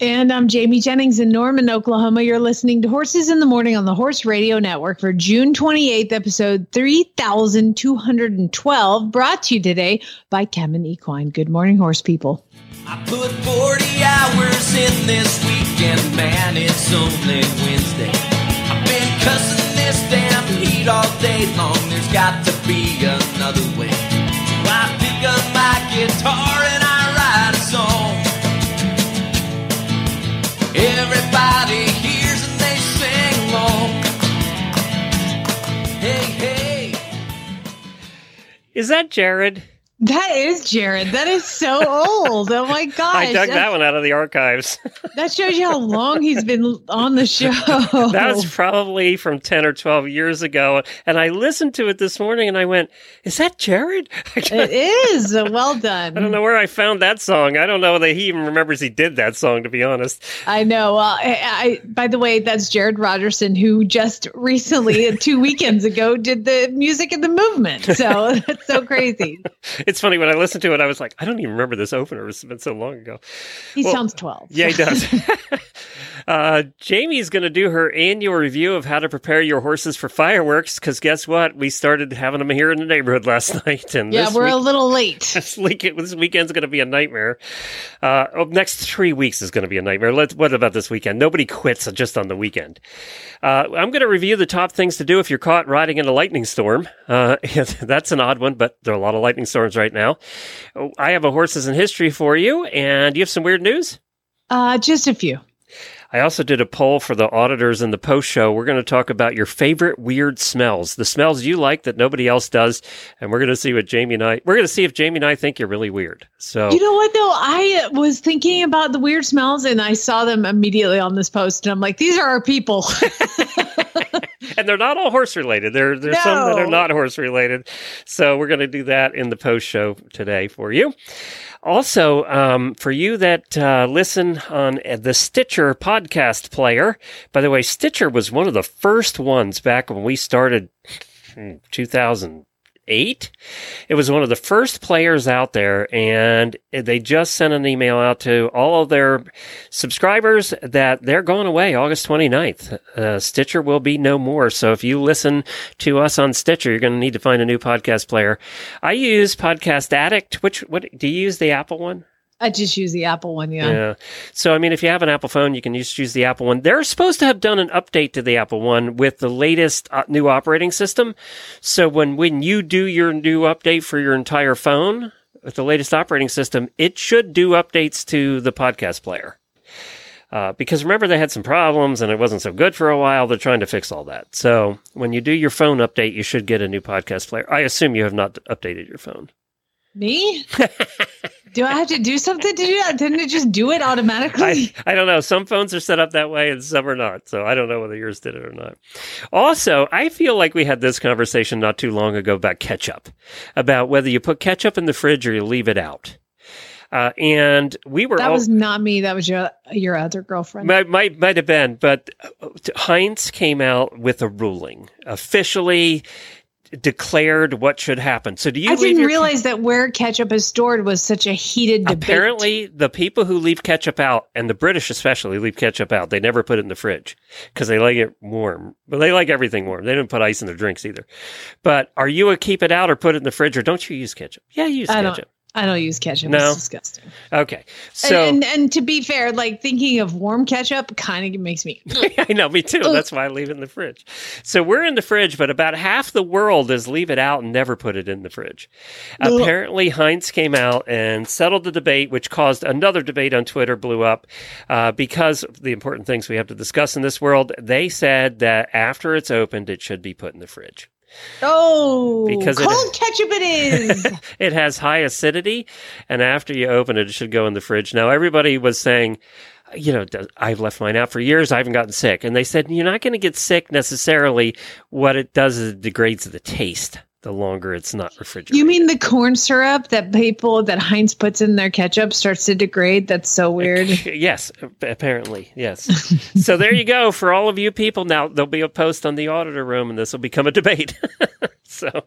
And I'm Jamie Jennings in Norman, Oklahoma. You're listening to Horses in the Morning on the Horse Radio Network for June 28th, episode 3212, brought to you today by Kemin Equine. Good morning, horse people. I put 40 hours in this weekend, man, it's only Wednesday. I've been cussing this damn heat all day long, there's got to be another way. So I pick up my guitar and Everybody hears and they sing along. Hey, hey. Is that Jared? That is Jared. That is so old. Oh my gosh. I dug that one out of the archives. That shows you how long he's been on the show. that was probably from 10 or 12 years ago. And I listened to it this morning and I went, Is that Jared? it is. Well done. I don't know where I found that song. I don't know that he even remembers he did that song, to be honest. I know. Well, I, I, by the way, that's Jared Rogerson, who just recently, two weekends ago, did the music in the movement. So that's so crazy. It's funny when I listened to it, I was like, I don't even remember this opener. It's been so long ago. He Well, sounds 12. Yeah, he does. uh, Jamie's going to do her annual review of how to prepare your horses for fireworks because guess what? We started having them here in the neighborhood last night. And Yeah, we're a little late. this week this weekend's going to be a nightmare. Uh, oh, next three weeks is going to be a nightmare. Let's, what about this weekend? Nobody quits just on the weekend. Uh, I'm going to review the top things to do if you're caught riding in a lightning storm. Uh, that's an odd one, but there are a lot of lightning storms right now. Oh, I have a horses in history for you, and you have some weird news. Uh, just a few. I also did a poll for the auditors in the post show. We're going to talk about your favorite weird smells, the smells you like that nobody else does, and we're going to see what Jamie and I. We're going to see if Jamie and I think you're really weird. So You know what, though? I was thinking about the weird smells and I saw them immediately on this post. And I'm like, these are our people. and they're not all horse related. There, there's some that are not horse related. So we're going to do that in the post show today for you. Also, um, for you that uh, listen on uh, the Stitcher podcast player, by the way, Stitcher was one of the first ones back when we started hmm, 2008. It was one of the first players out there, and they just sent an email out to all of their subscribers that they're going away August 29th. Uh, Stitcher will be no more. So if you listen to us on Stitcher, you're going to need to find a new podcast player. I use Podcast Addict. Which, what, do you use the Apple one? I just use the Apple one. Yeah. Yeah. So, I mean, if you have an Apple phone, you can just use the Apple one. They're supposed to have done an update to the Apple one with the latest uh, new operating system. So when, when you do your new update for your entire phone with the latest operating system, it should do updates to the podcast player. Uh, because remember, they had some problems and it wasn't so good for a while. They're trying to fix all that. So when you do your phone update, you should get a new podcast player. I assume you have not updated your phone. Me? do I have to do something to do that? Didn't it just do it automatically? I, I don't know. Some phones are set up that way and some are not. So I don't know whether yours did it or not. Also, I feel like we had this conversation not too long ago about ketchup, about whether you put ketchup in the fridge or you leave it out. Uh, and we were that all, was not me. That was your your other girlfriend. might, might, might have been, but uh, Heinz came out with a ruling officially declared what should happen. So do you I didn't realize that where ketchup is stored was such a heated debate. Apparently, the people who leave ketchup out, and the British especially, leave ketchup out. They never put it in the fridge because they like it warm. But they like everything warm. They don't put ice in their drinks either. But are you a keep it out or put it in the fridge, or don't you use ketchup? Yeah, you use I ketchup. I don't use ketchup. No? It's disgusting. Okay, so and, and and to be fair, like thinking of warm ketchup kind of makes me. I know, me too. That's why I leave it in the fridge. So we're in the fridge, but about half the world is leave it out and never put it in the fridge. Ugh. Apparently, Heinz came out and settled the debate, which caused another debate on Twitter blew up uh, because the important things we have to discuss in this world. They said that after it's opened, it should be put in the fridge. Oh, Because it- cold ketchup it is. It has high acidity, and after you open it, it should go in the fridge. Now, everybody was saying, you know, I've left mine out for years. I haven't gotten sick. And they said, you're not going to get sick necessarily. What it does is it degrades the taste the longer it's not refrigerated. You mean the corn syrup that people that Heinz puts in their ketchup starts to degrade? That's so weird. yes, apparently, yes. so there you go for all of you people. Now there'll be a post on the auditor room, and this will become a debate. so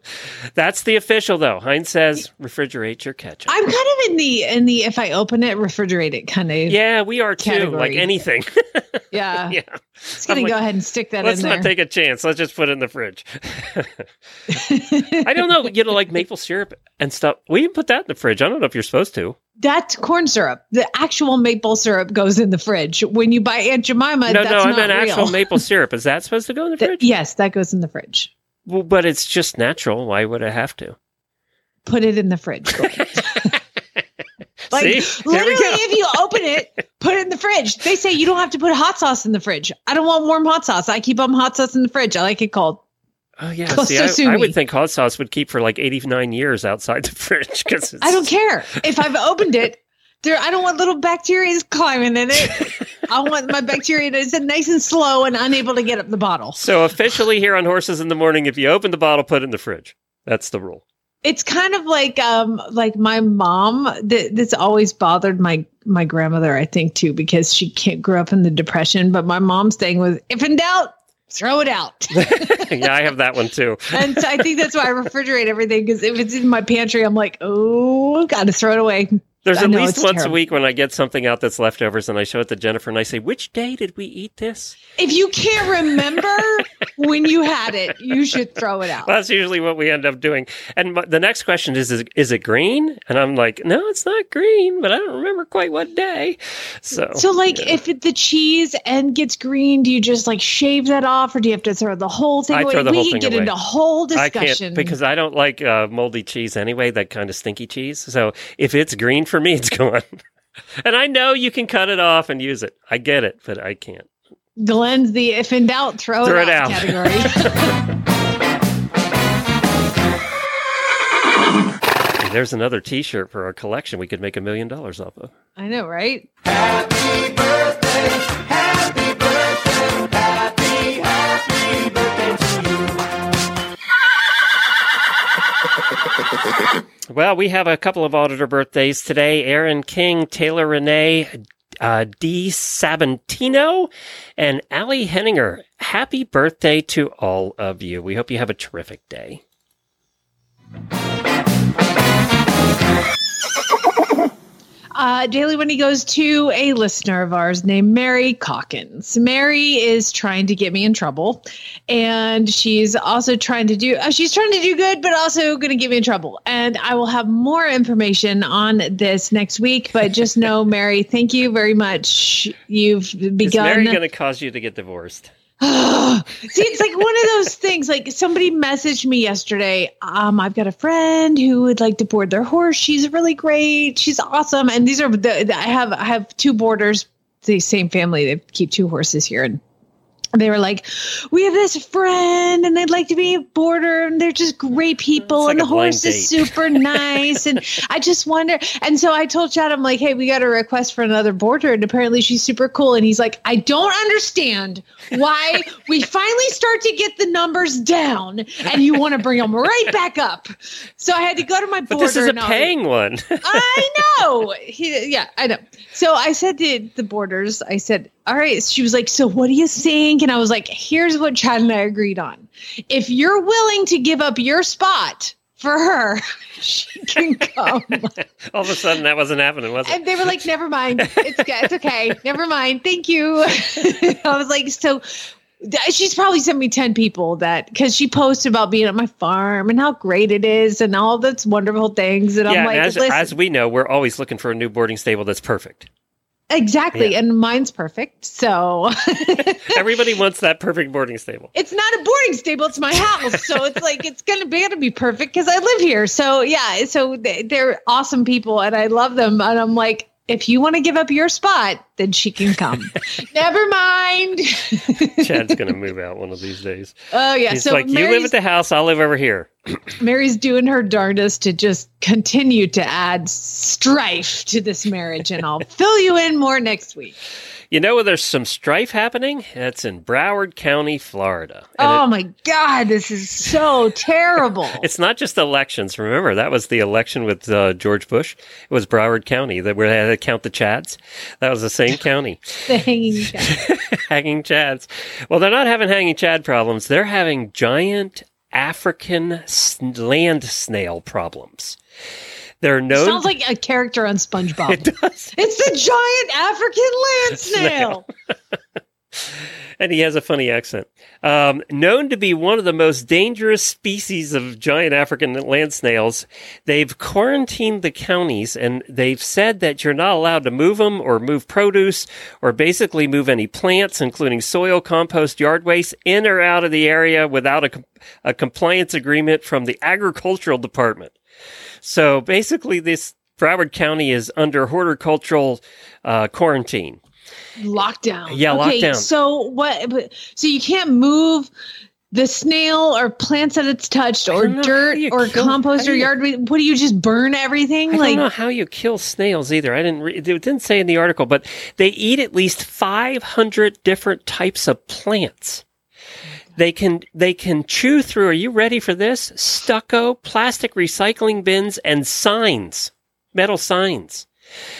that's the official, though. Heinz says refrigerate your ketchup. I'm kind of in the in the if I open it, refrigerate it kind of. yeah, we are too. Like anything. yeah. yeah. Just gonna I'm like, go ahead and stick that Let's in not take a chance. Let's just put it in the fridge. I don't know. You know, like maple syrup and stuff. We put that in the fridge. I don't know if you're supposed to. That's corn syrup. The actual maple syrup goes in the fridge. When you buy Aunt Jemima, no, that's no, I meant real. actual maple syrup. Is that supposed to go in the Th- fridge? yes, that goes in the fridge. Well, but it's just natural. Why would I have to? Put it in the fridge. like See? Literally, if you open it, put it in the fridge. They say you don't have to put hot sauce in the fridge. I don't want warm hot sauce. I keep um hot sauce in the fridge. I like it cold. Oh yeah. See, so I, I would think hot sauce would keep for like 89 years outside the fridge because I don't care if I've opened it. There, I don't want little bacteria climbing in it. I want my bacteria to sit nice and slow and unable to get up the bottle. So officially here on Horses in the Morning, if you open the bottle, put it in the fridge. That's the rule. It's kind of like um like my mom. that that's always bothered my my grandmother. I think too because she can't grew up in the depression. But my mom's thing was, if in doubt, throw it out. yeah, I have that one too. and so I think that's why I refrigerate everything because if it's in my pantry, I'm like, oh, got to throw it away. There's I at know, least once terrible. a week when I get something out that's leftovers and I show it to Jennifer and I say, which day did we eat this? If you can't remember when you had it, you should throw it out. Well, that's usually what we end up doing. And my, the next question is, is, is it green? And I'm like, no, it's not green, but I don't remember quite what day. So, So, like, if it, the cheese end gets green, do you just like shave that off, or do you have to throw the whole thing I away? throw the we whole can thing get away. into whole I discussion can't because I don't like uh, moldy cheese anyway, that kind of stinky cheese. So if it's green for me, it's gone. and I know you can cut it off and use it. I get it, but I can't. Glenn's the if in doubt, throw, Throw it, it out, out. category. There's another T-shirt for our collection. We could make a million dollars off of. I know, right? Well, we have a couple of auditor birthdays today. Aaron King, Taylor Renee, uh, D. Sabantino, and Ali Henninger. Happy birthday to all of you. We hope you have a terrific day. Uh, Daily Whinnie goes to a listener of ours named Mary Calkins. Mary is trying to get me in trouble, and she's also trying to do. Uh, she's trying to do good, but also going to get me in trouble. And I will have more information on this next week. But just know, Mary, thank you very much. You've begun. Is. Mary going to cause you to get divorced? See, it's like one of those things. Like somebody messaged me yesterday. Um, I've got a friend who would like to board their horse. She's really great. She's awesome. And these are the, the I have I have two boarders, the same family. They keep two horses here, and they were like, "We have this friend, and they'd like to be a boarder, and they're just great people, like and the horse is super nice." and I just wonder. And so I told Chad, I'm like, "Hey, we got a request for another boarder, and apparently she's super cool." And he's like, "I don't understand why we finally start to get the numbers down, and you want to bring them right back up." So I had to go to my But this is a and I was- paying one. I know. He, yeah, I know. So I said to the boarders, I said, all right. She was like, so what do you think? And I was like, here's what Chad and I agreed on. If you're willing to give up your spot for her, she can come. All of a sudden, that wasn't happening, was it? and they were like, never mind. It's, it's okay. Never mind. Thank you. I was like, so she's probably sent me 10 people that because she posts about being at my farm and how great it is and all those wonderful things. And yeah, I'm like, and as, as we know, we're always looking for a new boarding stable that's perfect. Exactly. Yeah. And mine's perfect. So Everybody wants that perfect boarding stable. it's not a boarding stable, it's my house. So it's like it's gonna be gonna be perfect because I live here. So yeah, so they, they're awesome people and I love them. And I'm like, if you want to give up your spot, then she can come. Never mind. Chad's going to move out one of these days. Oh yeah. He's so like, you live at the house, I'll live over here. Mary's doing her darndest to just continue to add strife to this marriage, and I'll fill you in more next week. You know where there's some strife happening? That's in Broward County, Florida. And Oh it- my God, this is so terrible. it's not just elections. Remember, that was the election with uh, George Bush. It was Broward County that where they had to count the Chads. That was the same county. the hanging chad. hanging Chads. Well, they're not having hanging Chad problems. They're having giant African land snail problems. They're known. Sounds like a character on SpongeBob. it does. It's the giant African land snail. and he has a funny accent. Um, known to be one of the most dangerous species of giant African land snails, they've quarantined the counties and they've said that you're not allowed to move them or move produce or basically move any plants, including soil, compost, yard waste, in or out of the area without a, a compliance agreement from the agricultural department. So basically, this Broward County is under horticultural uh, quarantine. Lockdown. Yeah, okay, lockdown. So what? So you can't move the snail or plants that it's touched or don't know. How dirt or kill- compost or do you- yard. What do you just burn everything? I like don't know how you kill snails either. I didn't. Re- it didn't say in the article, but they eat at least 500 different types of plants. They can they can chew through. Are you ready for this? Stucco, plastic recycling bins, and signs, metal signs.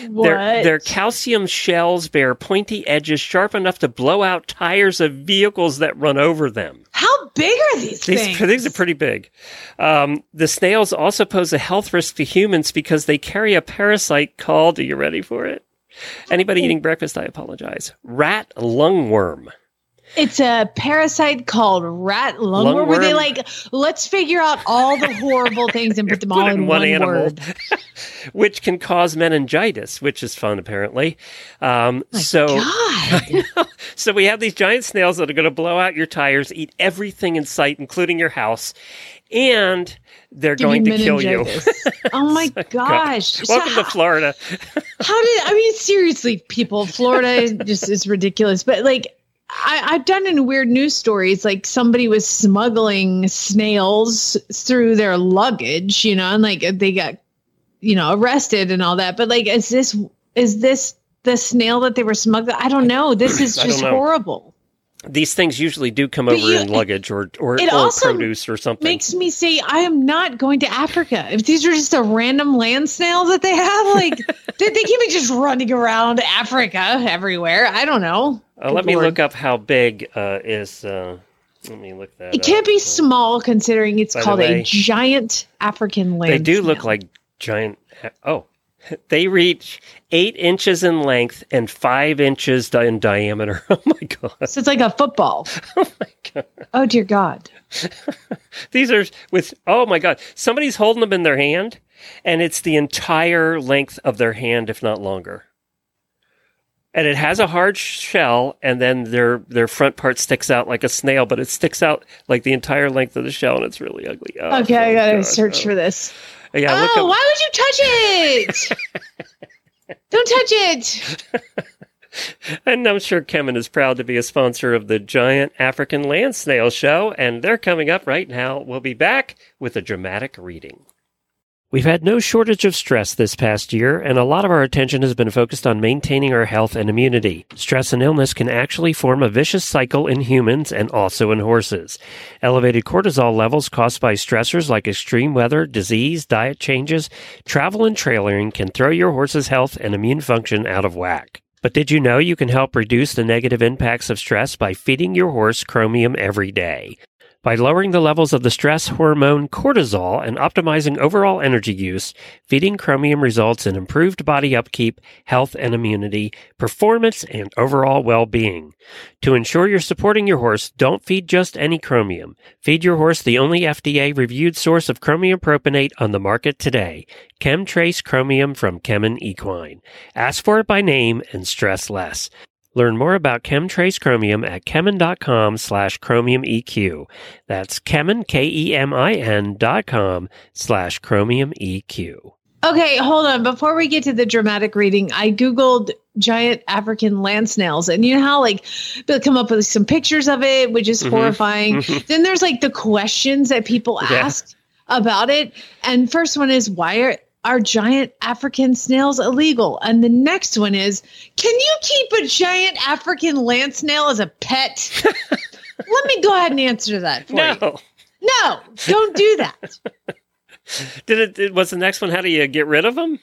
What? Their, their calcium shells bear pointy edges sharp enough to blow out tires of vehicles that run over them. how big are these, These, things? these are pretty big. Um, the snails also pose a health risk to humans because they carry a parasite called, are you ready for it? Anybody eating breakfast, I apologize. Rat lungworm. It's a parasite called rat lungworm. Where they like, let's figure out all the horrible things and put them all Put it in one, word. which can cause meningitis, which is fun apparently. Um, so, God, so we have these giant snails that are going to blow out your tires, eat everything in sight, including your house, and they're Give going to kill you. oh my gosh! So Welcome how- to Florida. How did I mean seriously, people? Florida just is ridiculous. But like I, I've done in weird news stories, like somebody was smuggling snails through their luggage, you know, and like they got, you know, arrested and all that. But like, is this is this the snail that they were smuggling? I don't know. This is just horrible. These things usually do come But over you- in luggage or or, or produce or something. It makes me say I am not going to Africa. If these are just a random land snail that they have, like they, they can't be just running around Africa everywhere. I don't know. Uh, let me look up how big uh, is. Uh, let me look that. It can't up. be small considering it's called way, a giant African land. They do look like giant. Oh, they reach eight inches in length and five inches in diameter. Oh my god! So it's like a football. Oh my god! Oh dear God. These are with. Oh my god! Somebody's holding them in their hand, and it's the entire length of their hand, if not longer. And it has a hard shell, and then their their front part sticks out like a snail, but it sticks out like the entire length of the shell, and it's really ugly. Oh, Okay, I oh, gotta God, search oh. for this. Yeah, look oh, up. why would you touch it? Don't touch it. And I'm sure Kemin is proud to be a sponsor of the Giant African Land Snail Show, and they're coming up right now. We'll be back with a dramatic reading. We've had no shortage of stress this past year, and a lot of our attention has been focused on maintaining our health and immunity. Stress and illness can actually form a vicious cycle in humans and also in horses. Elevated cortisol levels caused by stressors like extreme weather, disease, diet changes, travel, and trailering can throw your horse's health and immune function out of whack. But did you know you can help reduce the negative impacts of stress by feeding your horse chromium every day? By lowering the levels of the stress hormone cortisol and optimizing overall energy use, feeding chromium results in improved body upkeep, health and immunity, performance, and overall well-being. To ensure you're supporting your horse, don't feed just any chromium. Feed your horse the only FDA reviewed source of chromium propionate on the market today. KemTRACE Chromium from Kemin Equine. Ask for it by name and stress less. Learn more about KemTRACE Chromium at Kemin.com slash Chromium EQ. That's Kemin, K-E-M-I-N dot com slash Chromium EQ. Okay, hold on. Before we get to the dramatic reading, I Googled giant African land snails. And you know how, like, they'll come up with some pictures of it, which is Mhm. horrifying. Mhm. Then there's like the questions that people Yeah. ask about it. And first one is, why are are giant African snails illegal? And the next one is, can you keep a giant African land snail as a pet? Let me go ahead and answer that for you. No. No, don't do that. Did it, it? Was the next one? How do you get rid of them?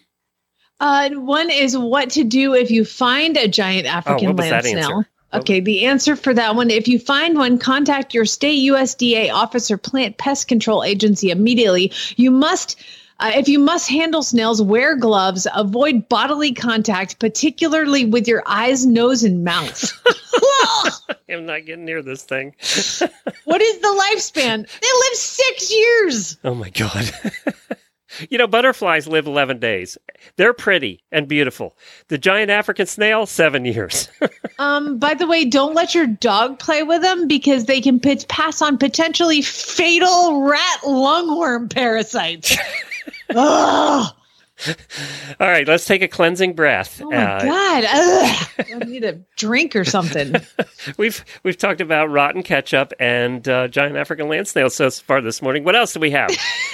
Uh, one is what to do if you find a giant African Oh, what was land that answer? snail. Okay, the answer for that one if you find one, contact your state USDA office or plant pest control agency immediately. You must. Uh, if you must handle snails, wear gloves, avoid bodily contact, particularly with your eyes, nose, and mouth. I'm not getting near this thing. what is the lifespan? They live six years. Oh my god. you know, butterflies live 11 days. They're pretty and beautiful. The giant African snail, seven years. Um, by the way, don't let your dog play with them because they can pit- pass on potentially fatal rat lungworm parasites. All right, let's take a cleansing breath. Oh my Uh, god! I need a drink or something. We've we've talked about rotten ketchup and uh, giant African land snails so far this morning. What else do we have?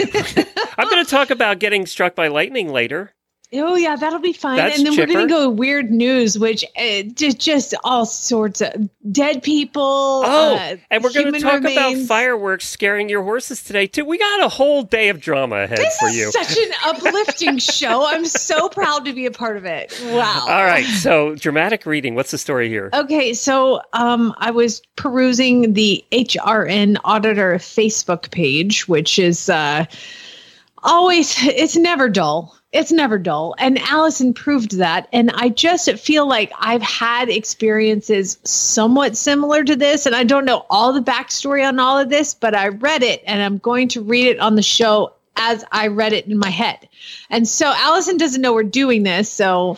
I'm going to talk about getting struck by lightning later. Oh yeah, that'll be fine. That's and then we're gonna go weird news, which uh, just just all sorts of dead people. Oh, uh, and we're going to human talk about fireworks scaring your horses today too. We got a whole day of drama ahead This for is you. such an uplifting show. I'm so proud to be a part of it. Wow. All right, so dramatic reading. What's the story here? Okay, so um, I was perusing the HRN Auditor Facebook page, which is uh, always, it's never dull. It's never dull. And Allison proved that. And I just feel like I've had experiences somewhat similar to this. And I don't know all the backstory on all of this, but I read it and I'm going to read it on the show as I read it in my head. And so Allison doesn't know we're doing this. So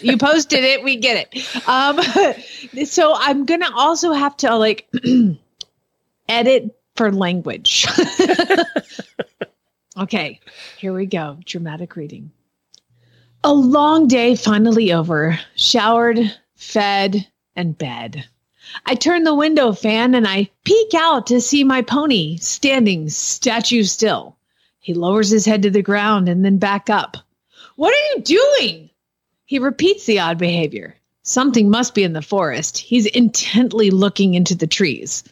you posted it, we get it. Um, so I'm going to also have to like edit for language. okay, here we go. Dramatic reading. A long day finally over. Showered, fed, and bed. I turn the window fan and I peek out to see my pony standing statue still. He lowers his head to the ground and then back up. What are you doing? He repeats the odd behavior. Something must be in the forest. He's intently looking into the trees.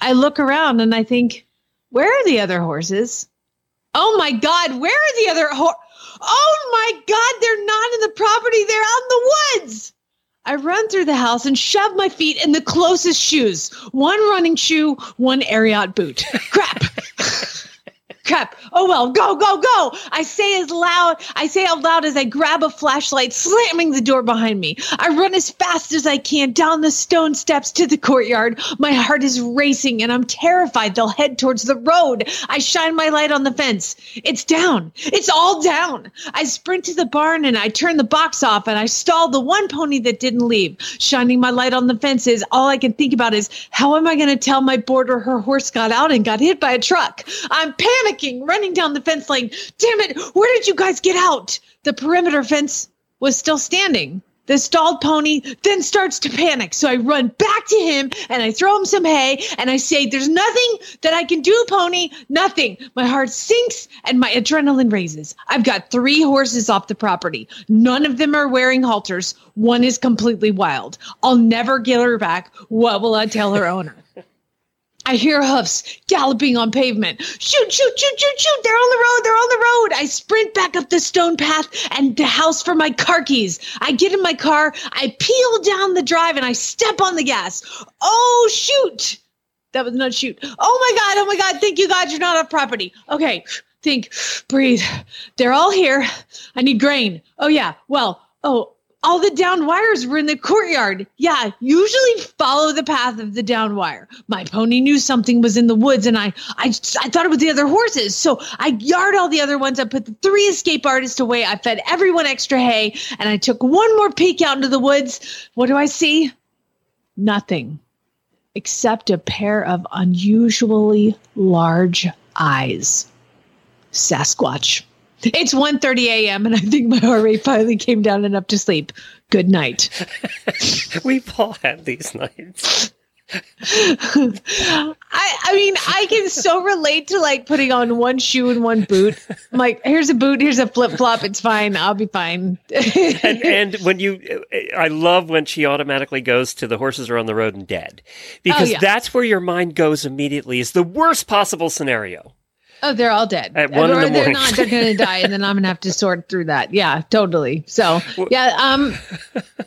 I look around and I think, where are the other horses? Oh my God, where are the other? Oh my God, they're not in the property. They're out in the woods. I run through the house and shove my feet in the closest shoes. One running shoe, one Ariat boot. Crap. Crap. Oh well, go, go, go. I say as loud, I say out loud as I grab a flashlight, slamming the door behind me. I run as fast as I can down the stone steps to the courtyard. My heart is racing and I'm terrified they'll head towards the road. I shine my light on the fence. It's down. It's all down. I sprint to the barn and I turn the box off and I stall the one pony that didn't leave. Shining my light on the fence is all I can think about is how am I going to tell my boarder her horse got out and got hit by a truck? I'm panicking, running down the fence lane. Damn it, where did you guys get out? The perimeter fence was still standing. The stalled pony then starts to panic. So I run back to him and I throw him some hay and I say, There's nothing that I can do, pony. Nothing. My heart sinks and my adrenaline raises. I've got three horses off the property. None of them are wearing halters. One is completely wild. I'll never get her back. What will I tell her owner? I hear hoofs galloping on pavement. Shoot, shoot, shoot, shoot, shoot. They're on the road. They're on the road. I sprint back up the stone path and the house for my car keys. I get in my car. I peel down the drive and I step on the gas. Oh, shoot. That was not shoot. Oh my God. Oh my God. Thank you, God. You're not off property. Okay. Think, breathe. They're all here. I need grain. Oh, yeah. Well, oh, all the down wires were in the courtyard. Yeah, usually follow the path of the down wire. My pony knew something was in the woods, and I, I, I thought it was the other horses. So I yard all the other ones. I put the three escape artists away. I fed everyone extra hay, and I took one more peek out into the woods. What do I see? Nothing, except a pair of unusually large eyes. Sasquatch. It's 1.30 a.m. and I think my heart rate finally came down enough to sleep. Good night. We've all had these nights. I, I mean, I can so relate to like putting on one shoe and one boot. I'm like, here's a boot, here's a flip flop. It's fine. I'll be fine. and, and when you, I love when she automatically goes to the horses are on the road and dead, oh, because Oh, yeah. that's where your mind goes immediately. Is the worst possible scenario. Oh, they're all dead. At one in or the they're morning. not. They're going to die, and then I'm going to have to sort through that. Yeah, totally. So, yeah. Um,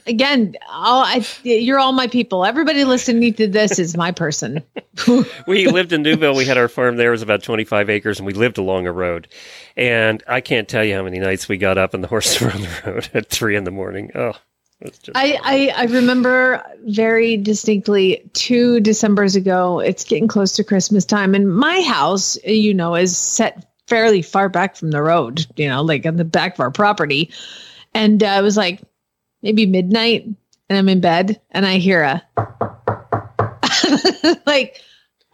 again, all I, you're all my people. Everybody listening to this is my person. we lived in Newville. We had our farm there. It was about 25 acres, and we lived along a road. And I can't tell you how many nights we got up and the horses were on the road at three in the morning. Oh, it was just, I, I I remember very distinctly two December's ago. It's getting close to Christmas time, and my house, you know, is set fairly far back from the road. You know, like on the back of our property. And uh, it was like maybe midnight, and I'm in bed, and I hear a like,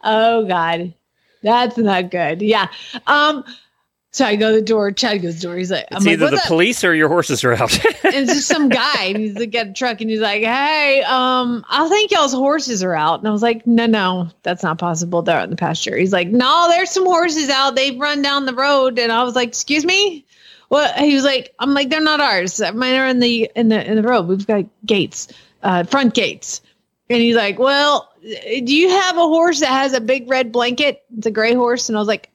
oh god, that's not good. Yeah. Um. So I go to the door. Chad goes to the door. He's like, it's like, either the police or your horses are out. and it's just some guy and he's like at a truck and he's like hey um i think y'all's horses are out. And i was like no no that's not possible. They're out in the pasture. He's like no there's some horses out. They've run down the road. And i was like excuse me? Well, he was like i'm like they're not ours. Mine are in the in the in the road. We've got gates uh front gates. And he's like well do you have a horse that has a big red blanket? It's a gray horse. And i was like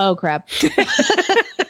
oh crap.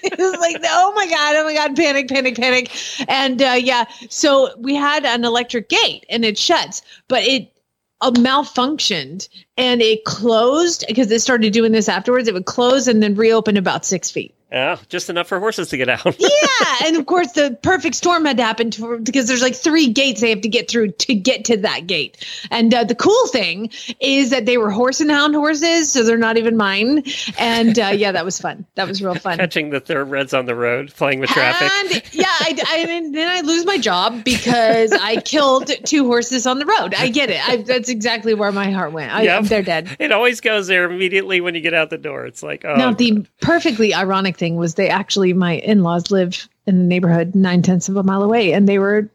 It was like oh my god oh my god panic panic panic. And uh, yeah so we had an electric gate and it shuts but it uh, malfunctioned and it closed because it started doing this afterwards. It would close and then reopen about six feet yeah, just enough for horses to get out. yeah and of course the perfect storm had happened to, because there's like three gates they have to get through to get to that gate and uh, the cool thing is that they were horse and hound horses so they're not even mine and uh, yeah that was fun that was real fun Catching the thoroughbreds on the road, playing with traffic. and yeah, I, I and then I lose my job because I killed two horses on the road. I get it. I, that's exactly where my heart went. I, Yep. They're dead. It always goes there immediately when you get out the door. It's like, oh, now, the perfectly ironic thing was they actually, my in laws live in the neighborhood nine tenths of a mile away, and they were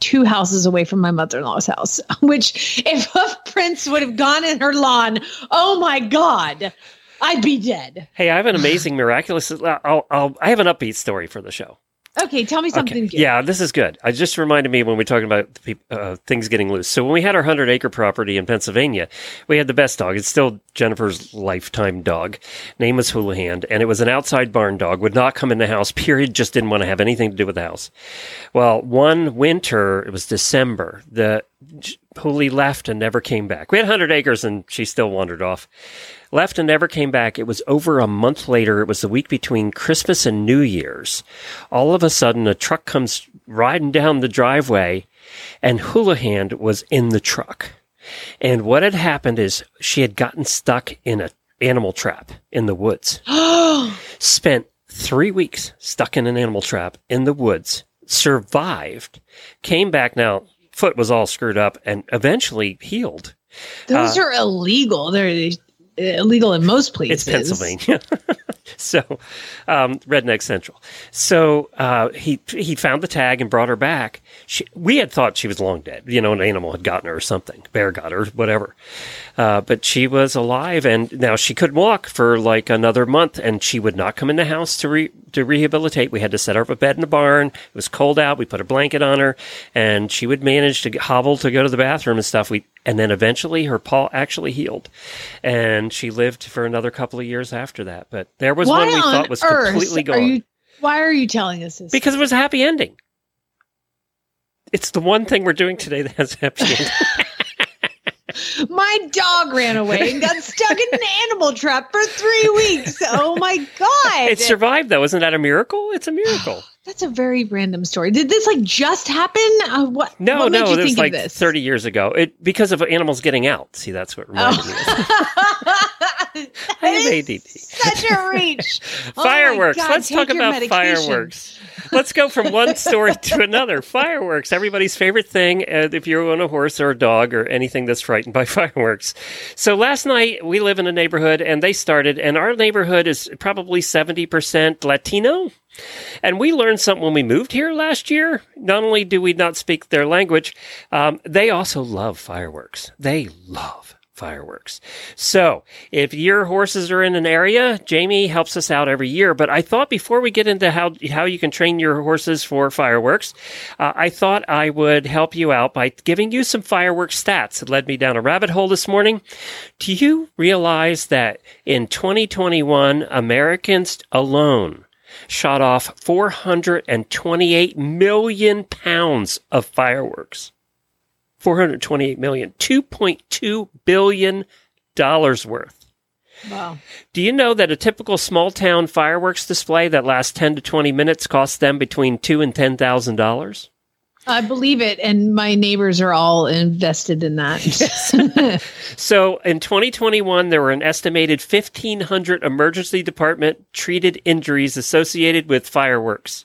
two houses away from my mother in law's house. Which, if a prince would have gone in her lawn, oh my God, I'd be dead. hey, I have an amazing, miraculous. I'll, I'll, I have an upbeat story for the show. Okay, tell me something good. Yeah, this is good. I just reminded me when we were talking about uh, things getting loose. So when we had our hundred acre property in Pennsylvania, we had the best dog. It's still Jennifer's lifetime dog. Name was Houlihan, and it was an outside barn dog. Would not come in the house. Period. Just didn't want to have anything to do with the house. Well, one winter, it was December. The Hooli left and never came back. We had hundred acres, and she still wandered off left and never came back. It was over a month later. It was the week between Christmas and New Year's. All of a sudden, a truck comes riding down the driveway, and Houlihan was in the truck. And what had happened is she had gotten stuck in a animal trap in the woods. Spent three weeks stuck in an animal trap in the woods. Survived. Came back. Now foot was all screwed up, and eventually healed. Those uh, are illegal. They're illegal in most places. It's Pennsylvania. so, um, Redneck Central. So uh, he he found the tag and brought her back. She, we had thought she was long dead. You know, an animal had gotten her or something. Bear got her, whatever. Uh, but she was alive, and now she could walk for like another month, and she would not come in the house to re- to rehabilitate. We had to set her up a bed in the barn. It was cold out. We put a blanket on her, and she would manage to hobble to go to the bathroom and stuff. We and then eventually her paw actually healed, and she lived for another couple of years after that. But there was Why one we on thought was completely are gone you? Why are you telling us this? because it was a happy ending. It's the one thing we're doing today that has a happy ending. my dog ran away and got stuck in an animal trap for three weeks. Oh my god! it survived, though. Isn't that a miracle? It's a miracle. That's a very random story. Did this like just happen? Uh, what? No, what made no, you it was like this? 30 years ago. It because of animals getting out. See, that's what reminded me. Have ADD. Such a reach. Oh Fireworks. God, Let's talk about medication. fireworks. Let's go from one story to another. Fireworks, everybody's favorite thing uh, if you're on a horse or a dog or anything that's frightened by fireworks. So last night we live in a neighborhood and they started, and our neighborhood is probably 70% Latino. And we learned something when we moved here last year. Not only do we not speak their language, um, they also love fireworks. They love fireworks. So if your horses are in an area, Jamie helps us out every year. But I thought before we get into how, how you can train your horses for fireworks, uh, I thought I would help you out by giving you some fireworks stats. It led me down a rabbit hole this morning. Do you realize that in 2021, Americans alone shot off 428 million pounds of fireworks. 428 million, 2.2 billion dollars worth. Wow. Do you know that a typical small town fireworks display that lasts 10 to 20 minutes costs them between 2 and 10,000 dollars? I believe it, and my neighbors are all invested in that. So in 2021, there were an estimated 1,500 emergency department treated injuries associated with fireworks.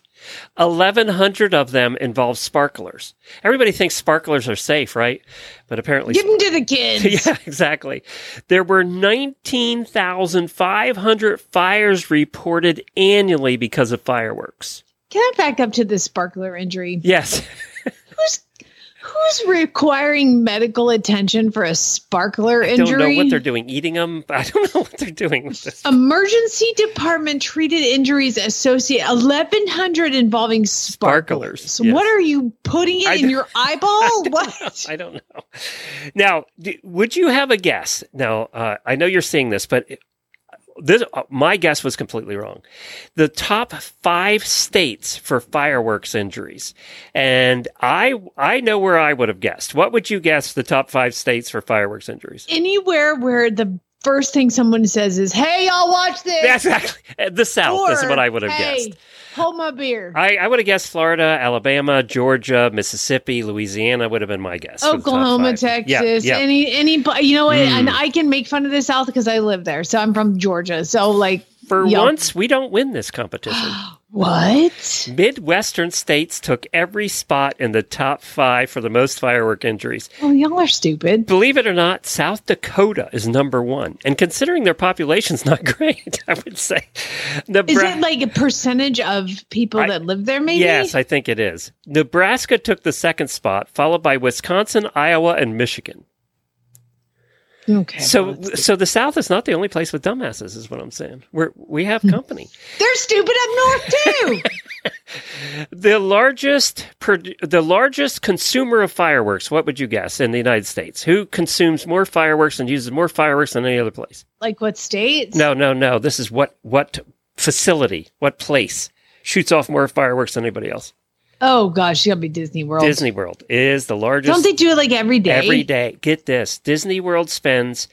1,100 of them involve sparklers. Everybody thinks sparklers are safe, right? But apparently, Give them to the kids. yeah, exactly. There were 19,500 fires reported annually because of fireworks. Can I back up to the sparkler injury? Yes. Who's who's requiring medical attention for a sparkler I don't injury? know what they're doing. Eating them? I don't know what they're doing with this. Emergency department treated injuries associate 1100 involving sparklers. Sparklers, yes. what are you putting it in your eyeball? what? I don't know. Now, d- would you have a guess? Now, uh, I know you're seeing this, but this, uh, my guess was completely wrong. The top five states for fireworks injuries, and I I know where I would have guessed. What would you guess the top five states for fireworks injuries? Anywhere where the first thing someone says is, "Hey, y'all watch this." Exactly. Uh, The South is what I would have hey, guessed. Hold my beer. I, I would have guessed Florida, Alabama, Georgia, Mississippi, Louisiana would have been my guess. for the top Oklahoma. Texas, Yeah, yeah. any any you know what? Mm. And I can make fun of the South because I live there. So I'm from Georgia. So like For y'all- once, we don't win this competition. What? Midwestern states took every spot in the top five for the most firework injuries. Oh, y'all are stupid. Believe it or not, South Dakota is number one. And considering their population's not great, I would say. Is it like a percentage of people I- that live there? Maybe. Yes, I think it is. Nebraska took the second spot, followed by Wisconsin, Iowa, and Michigan. Okay. So, so the South is not the only place with dumbasses, is what I'm saying. We're we have Hmm. company. they're stupid up north too. The largest the largest consumer of fireworks, what would you guess in the United States? Who consumes more fireworks and uses more fireworks than any other place? like what state? No, no, no. This is what what facility, what place shoots off more fireworks than anybody else? Oh gosh, gotta be Disney World. Disney World is the largest Don't they do it like every day? every day. Get this. Disney World spends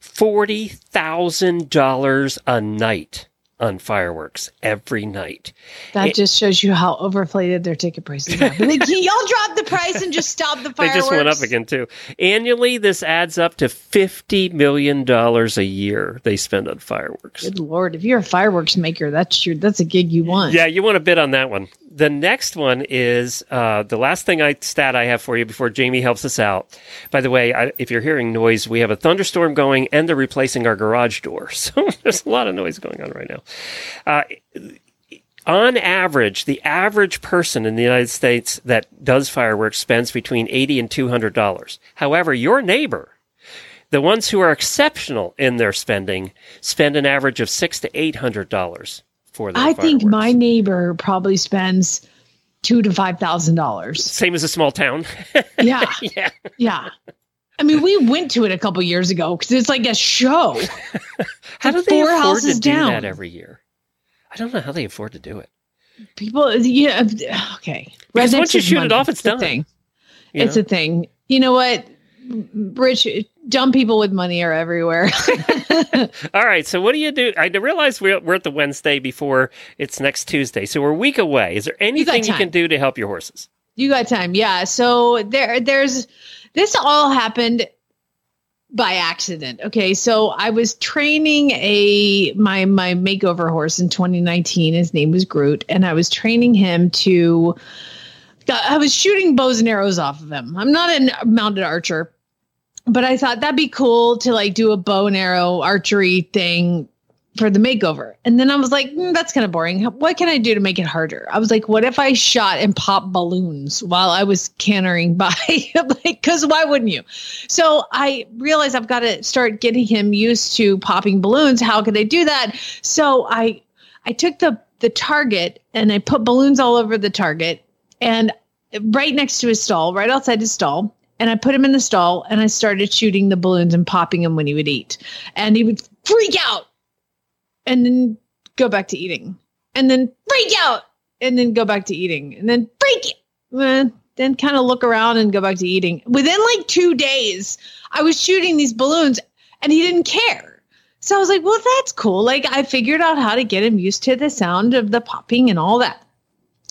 $40,000 a night on fireworks every night. That It- just shows you how overflated their ticket prices are. But like, can y'all drop the price and just stop the fireworks. They just went up again too. Annually, this adds up to fifty million dollars a year they spend on fireworks. Good lord, if you're a fireworks maker, that's your that's a gig you want. Yeah, you want to bid on that one. The next one is uh, the last thing I stat I have for you before Jamie helps us out. By the way, I, if you're hearing noise, we have a thunderstorm going, and they're replacing our garage door, so there's a lot of noise going on right now. Uh, on average, the average person in the United States that does fireworks spends between eighty and two hundred dollars. However, your neighbor, the ones who are exceptional in their spending, spend an average of six to eight hundred dollars for their I think my neighbor probably spends two to five thousand dollars. same as a small town. Yeah, yeah. yeah. I mean, we went to it a couple years ago because it's like a show. How do they four afford to houses do down. that every year? I don't know how they afford to do it. People, yeah, okay. Because once you shoot it off, it's a done, thing. you It's know? a thing. You know what? Rich, dumb people with money are everywhere. All right. So what do you do? I realize we're, we're at the Wednesday before it's next Tuesday, so we're a week away. Is there anything you, time. can do to help your horses? You got time, yeah. So there, there's this all happened by accident. Okay, so I was training a my my makeover horse in 2019. His name was Groot, and I was training him to. I was shooting bows and arrows off of him. I'm not a mounted archer, but I thought that'd be cool to like do a bow and arrow archery thing for the makeover. And then I was like, mm, that's kind of boring. What can I do to make it harder? I was like, what if I shot and popped balloons while I was cantering by? like, because why wouldn't you? So I realized I've got to start getting him used to popping balloons. How could I do that? So I I took the the target and I put balloons all over the target and right next to his stall, right outside his stall. And I put him in the stall and I started shooting the balloons and popping them when he would eat. And he would freak out and then go back to eating. And then freak out and then go back to eating. And then freak eh, then kind of look around and go back to eating. Within like two days i was shooting these balloons and he didn't care. So i was like well that's cool. Like i figured out how to get him used to the sound of the popping and all that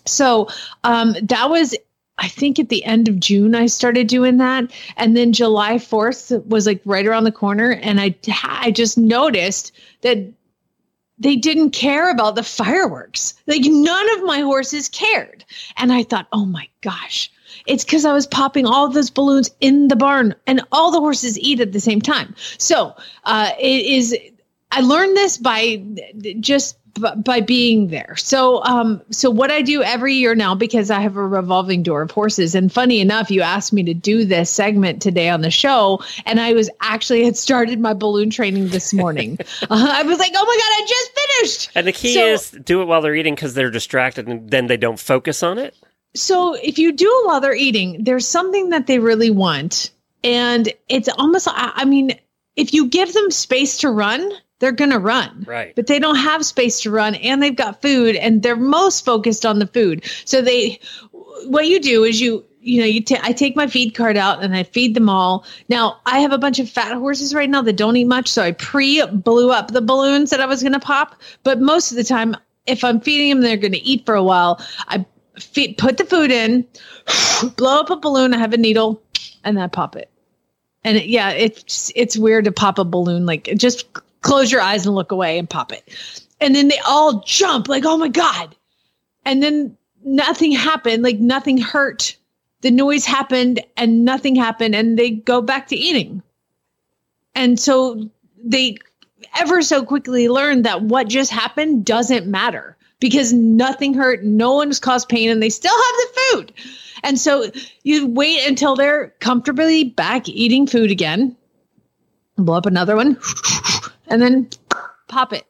so um, that was I think at the end of June I started doing that, and then July fourth was like right around the corner, and I I just noticed that they didn't care about the fireworks. Like none of my horses cared. And I thought, oh my gosh, it's because I was popping all those balloons in the barn and all the horses eat at the same time. So uh, it is, I learned this by just by being there. So, um, so what I do every year now, because I have a revolving door of horses, and funny enough, you asked me to do this segment today on the show, and I was actually had started my balloon training this morning. uh, I was like, oh my god, I just finished. And the key So- is do it while they're eating because they're distracted and then they don't focus on it. So if you do it while they're eating, there's something that they really want. And it's almost, I I mean, if you give them space to run, they're going to run. Right. But they don't have space to run and they've got food and they're most focused on the food. So they, what you do is you, you know, you ta- I take my feed cart out and I feed them all. Now I have a bunch of fat horses right now that don't eat much, so I pre blew up the balloons that I was going to pop. But most of the time, if I'm feeding them, they're going to eat for a while. I feed, put the food in, blow up a balloon. I have a needle, and I pop it. And it, yeah, it's it's weird to pop a balloon. Like just close your eyes and look away and pop it, and then they all jump like, oh my god! And then nothing happened. Like nothing hurt. The noise happened and nothing happened, and they go back to eating. And so they ever so quickly learned that what just happened doesn't matter because nothing hurt, no one's caused pain, and they still have the food. And so you wait until they're comfortably back eating food again, blow up another one, and then pop it.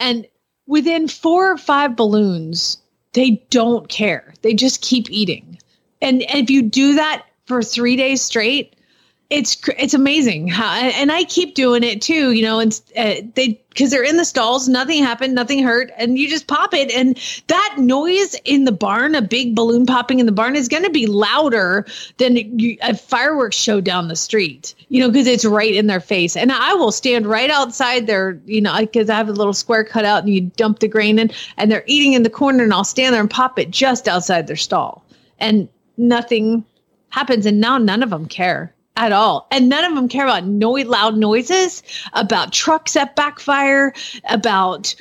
And within four or five balloons, they don't care. They just keep eating. And, and if you do that for three days straight, it's it's amazing how and I keep doing it too, you know, and uh, they because they're in the stalls, nothing happened, nothing hurt, and you just pop it, and that noise in the barn, a big balloon popping in the barn, is going to be louder than a fireworks show down the street, you know, because it's right in their face, and I will stand right outside their, you know, because I have a little square cut out, and you dump the grain in, and they're eating in the corner, and I'll stand there and pop it just outside their stall, and nothing happens, and now none of them care at all. And none of them care about noise, loud noises, about trucks that backfire, about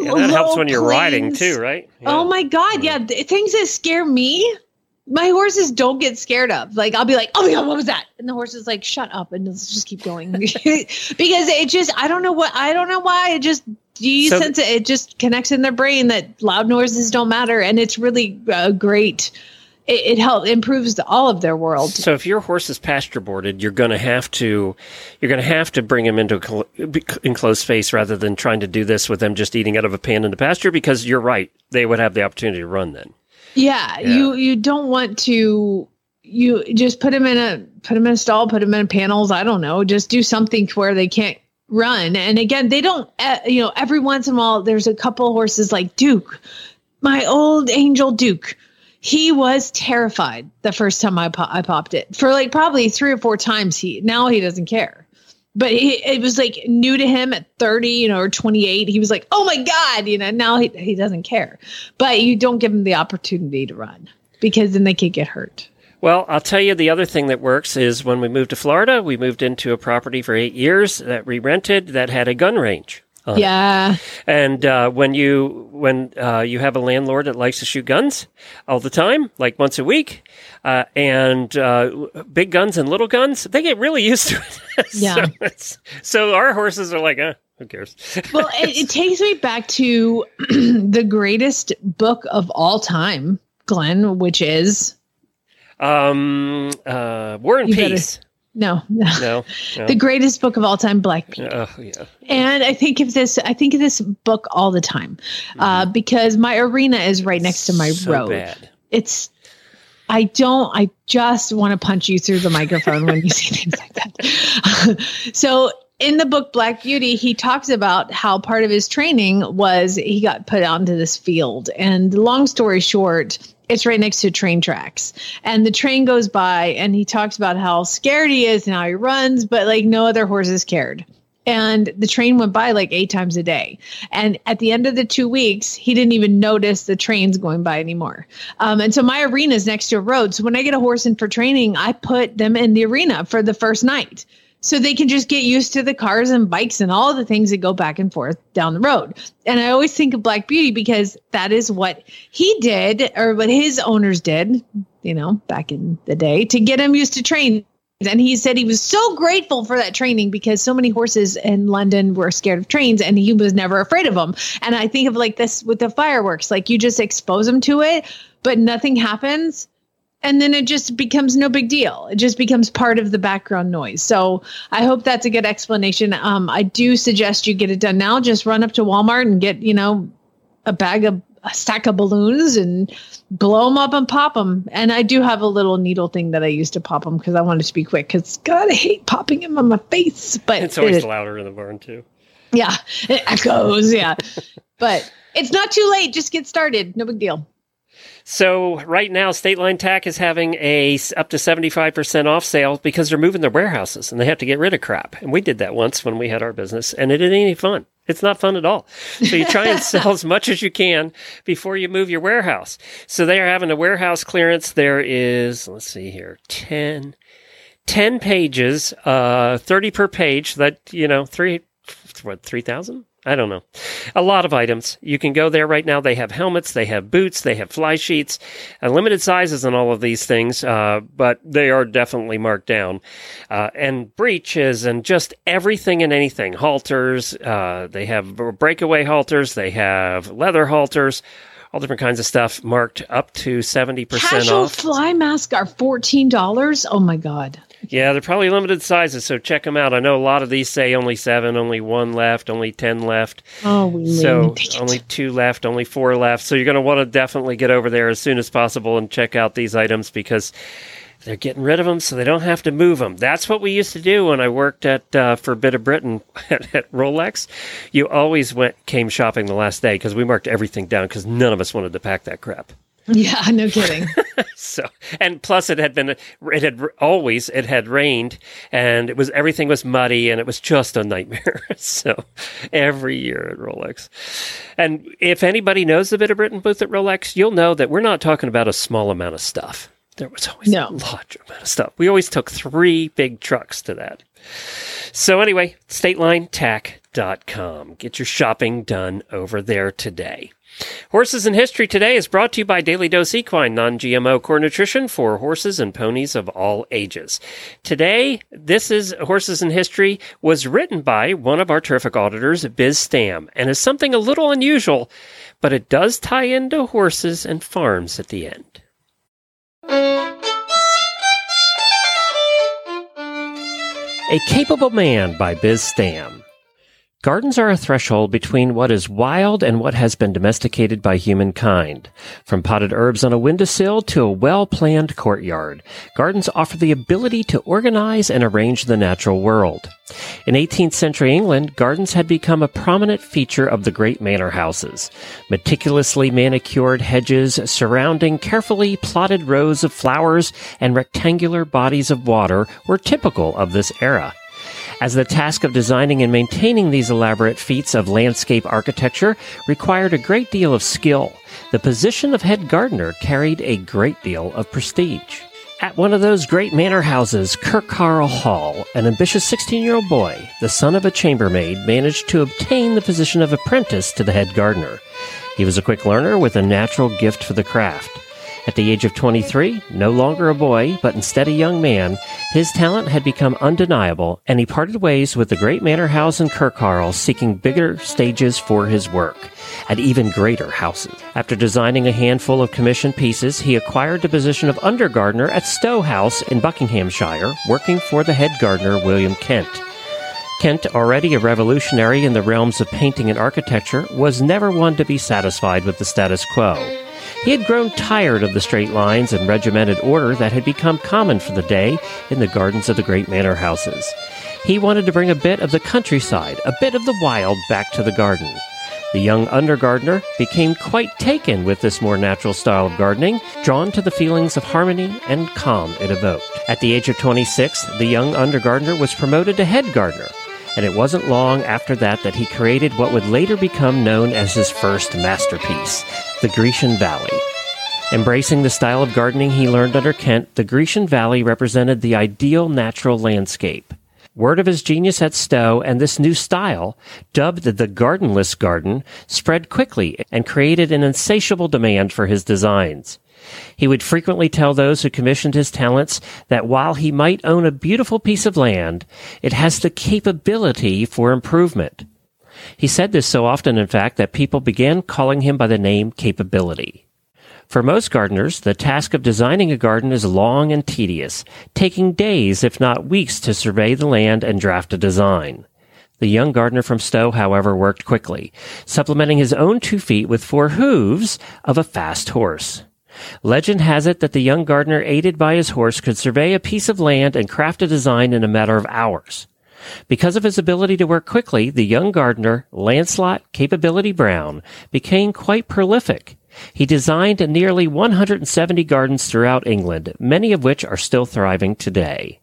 Yeah, that helps when you're riding too, right? Yeah. Oh my god, yeah, th- things that scare me. My horses don't get scared of. Like I'll be like, "Oh my god, what was that?" And the horse is like, "Shut up," and let's just keep going because it just I don't know what I don't know why it just you So- sense it. It just connects in their brain that loud noises don't matter, and it's really uh, great. It, it helps improves all of their world. So if your horse is pasture boarded, you're going to have to you're going to have to bring him into a cl- enclosed space rather than trying to do this with them just eating out of a pan in the pasture because you're right, they would have the opportunity to run then. Yeah, Yeah. you you don't want to you just put them in a put them in a stall, put them in panels. I don't know, just do something to where they can't run. And again, they don't. Uh, you know, every once in a while, there's a couple horses like Duke, my old Angel Duke. He was terrified the first time I po- I popped it for like probably three or four times. He now he doesn't care. But he, it was like new to him at 30, you know, or 28. He was like, oh my God, you know, now he, he doesn't care but you don't give them the opportunity to run because then they could get hurt. Well, I'll tell you the other thing that works is when we moved to Florida, we moved into a property for eight years that we rented that had a gun range. On. Yeah. And uh, when you when uh, you have a landlord that likes to shoot guns all the time, like once a week, uh, and uh, big guns and little guns, they get really used to it. Yeah. so, so our horses are like, eh, who cares? Well, it, it takes me back to the greatest book of all time, Glenn, which is um, uh, War and You Peace. No, no. No, no. the greatest book of all time, Black Pete. Oh yeah. And I think of this, I think of this book all the time uh, because my arena is right next to my Mm-hmm. So road. bad. It's, I don't, I just want to punch you through the microphone when you say things like that. so in the book Black Beauty, he talks about how part of his training was he got put onto this field. And long story short, it's right next to train tracks. And the train goes by and he talks about how scared he is and how he runs, but like no other horses cared. And the train went by like eight times a day. And at the end of the two weeks, he didn't even notice the trains going by anymore. Um, and so my arena is next to a road. So when I get a horse in for training, I put them in the arena for the first night so they can just get used to the cars and bikes and all the things that go back and forth down the road. And I always think of Black Beauty because that is what he did or what his owners did, you know, back in the day to get him used to train. And he said he was so grateful for that training because so many horses in London were scared of trains and he was never afraid of them. And I think of like this with the fireworks, like you just expose them to it, but nothing happens and then it just becomes no big deal. It just becomes part of the background noise. So I hope that's a good explanation. Um, I do suggest you get it done now. Just run up to Walmart and get you know a bag of a stack of balloons and blow them up and pop them. And I do have a little needle thing that I use to pop them because I want it to be quick. Because God, I hate popping them on my face. But It's always it- louder in the barn too. yeah, it echoes. Yeah, but it's not too late. Just get started. No big deal. So right now, State Line Tack is having a up to seventy five percent off sale because they're moving their warehouses and they have to get rid of crap. And we did that once when we had our business, and it ain't any fun. It's not fun at all. So you try and sell as much as you can before you move your warehouse. So they are having a warehouse clearance. There is, let's see here, 10, 10 pages, uh, 30 per page that, you know, three, what, 3,000? I don't know. A lot of items. You can go there right now. They have helmets, they have boots, they have fly sheets, and limited sizes on all of these things, uh, but they are definitely marked down. Uh, and breeches and just everything and anything. Halters, uh, they have breakaway halters, they have leather halters, all different kinds of stuff marked up to 70% Casual off. fly mask are fourteen dollars. Oh my god. Yeah, they're probably limited sizes, so check them out. I know a lot of these say only seven, only one left, only 10 left. Oh, we So only two left, only four left. So you're going to want to definitely get over there as soon as possible and check out these items because they're getting rid of them so they don't have to move them. That's what we used to do when I worked at uh, for Bit of Britain at, at Rolex. You always went came shopping the last day because we marked everything down because none of us wanted to pack that crap. Yeah, no kidding. So, and plus it had been, it had always, it had rained and it was, everything was muddy and it was just a nightmare. so every year at Rolex. And if anybody knows the Bit of Britain booth at Rolex, you'll know that we're not talking about a small amount of stuff. There was always No. a large amount of stuff. We always took three big trucks to that. So anyway, statelinetack.com. Get your shopping done over there today. Horses in History today is brought to you by Daily Dose Equine, non GMO core nutrition for horses and ponies of all ages. Today, this is Horses in History, was written by one of our terrific auditors, Biz Stam, and is something a little unusual, but it does tie into horses and farms at the end. A Capable Man by Biz Stam. Gardens are a threshold between what is wild and what has been domesticated by humankind. From potted herbs on a windowsill to a well-planned courtyard, gardens offer the ability to organize and arrange the natural world. In 18th century England, gardens had become a prominent feature of the great manor houses. Meticulously manicured hedges surrounding carefully plotted rows of flowers and rectangular bodies of water were typical of this era. As the task of designing and maintaining these elaborate feats of landscape architecture required a great deal of skill, the position of head gardener carried a great deal of prestige. At one of those great manor houses, Kirkharle Hall, an ambitious 16 year old boy, the son of a chambermaid, managed to obtain the position of apprentice to the head gardener. He was a quick learner with a natural gift for the craft. At the age of 23, no longer a boy, but instead a young man, his talent had become undeniable, and he parted ways with the great manor house in Kirkharle, seeking bigger stages for his work at even greater houses. After designing a handful of commissioned pieces, he acquired the position of undergardener at Stowe House in Buckinghamshire, working for the head gardener William Kent. Kent, already a revolutionary in the realms of painting and architecture, was never one to be satisfied with the status quo. He had grown tired of the straight lines and regimented order that had become common for the day in the gardens of the great manor houses. He wanted to bring a bit of the countryside, a bit of the wild back to the garden. The young undergardener became quite taken with this more natural style of gardening, drawn to the feelings of harmony and calm it evoked. At the age of 26, the young undergardener was promoted to head gardener, and it wasn't long after that that he created what would later become known as his first masterpiece, the Grecian Valley. Embracing the style of gardening he learned under Kent, the Grecian Valley represented the ideal natural landscape. Word of his genius at Stowe and this new style, dubbed the gardenless garden, spread quickly and created an insatiable demand for his designs. He would frequently tell those who commissioned his talents that while he might own a beautiful piece of land, it has the capability for improvement. He said this so often, in fact, that people began calling him by the name capability. For most gardeners, the task of designing a garden is long and tedious, taking days, if not weeks, to survey the land and draft a design. The young gardener from Stowe, however, worked quickly, supplementing his own two feet with four hooves of a fast horse. Legend has it that the young gardener, aided by his horse, could survey a piece of land and craft a design in a matter of hours. Because of his ability to work quickly, the young gardener, Lancelot Capability Brown, became quite prolific. He designed nearly 170 gardens throughout England, many of which are still thriving today.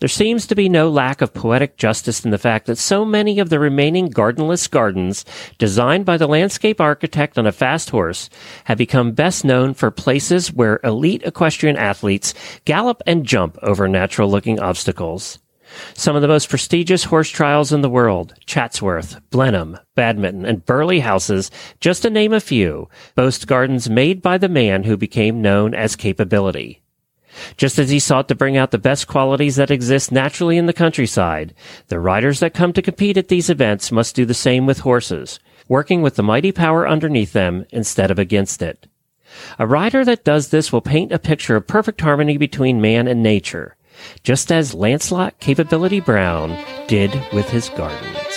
There seems to be no lack of poetic justice in the fact that so many of the remaining gardenless gardens, designed by the landscape architect on a fast horse, have become best known for places where elite equestrian athletes gallop and jump over natural looking obstacles. Some of the most prestigious horse trials in the world, Chatsworth, Blenheim, Badminton, and Burghley houses, just to name a few, boast gardens made by the man who became known as Capability. Just as he sought to bring out the best qualities that exist naturally in the countryside, the riders that come to compete at these events must do the same with horses, working with the mighty power underneath them instead of against it. A rider that does this will paint a picture of perfect harmony between man and nature, just as Lancelot Capability Brown did with his gardens.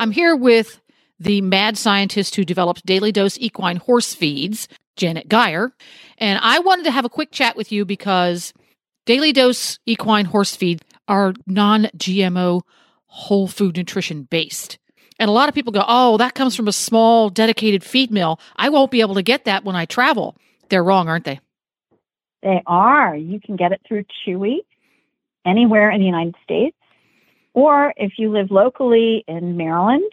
I'm here with the mad scientist who developed Daily Dose Equine Horse Feeds, Janet Geyer. And I wanted to have a quick chat with you because Daily Dose Equine Horse Feed are non GMO whole food nutrition based. And a lot of people go, oh, that comes from a small dedicated feed mill. I won't be able to get that when I travel. They're wrong, aren't they? They are. You can get it through Chewy anywhere in the United States. Or if you live locally in Maryland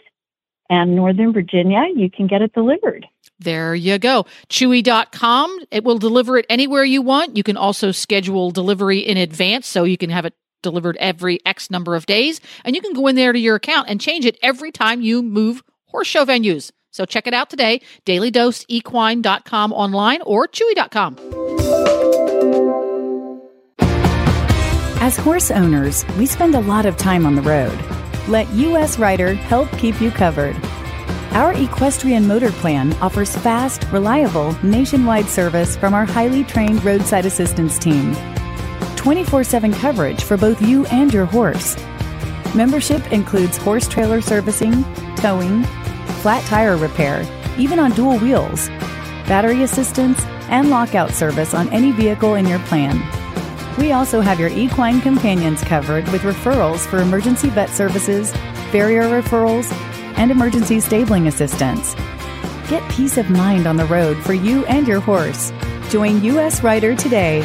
and Northern Virginia, you can get it delivered. There you go. Chewy.com. It will deliver it anywhere you want. You can also schedule delivery in advance so you can have it delivered every X number of days. And you can go in there to your account and change it every time you move horse show venues. So check it out today, dailydoseequine.com online or chewy.com. As horse owners, we spend a lot of time on the road. Let US Rider help keep you covered. Our equestrian motor plan offers fast, reliable, nationwide service from our highly trained roadside assistance team. 24 7 coverage for both you and your horse. Membership includes horse trailer servicing, towing, flat tire repair, even on dual wheels, battery assistance, and lockout service on any vehicle in your plan. We also have your equine companions covered with referrals for emergency vet services, farrier referrals, and emergency stabling assistance. Get peace of mind on the road for you and your horse. Join US Rider today.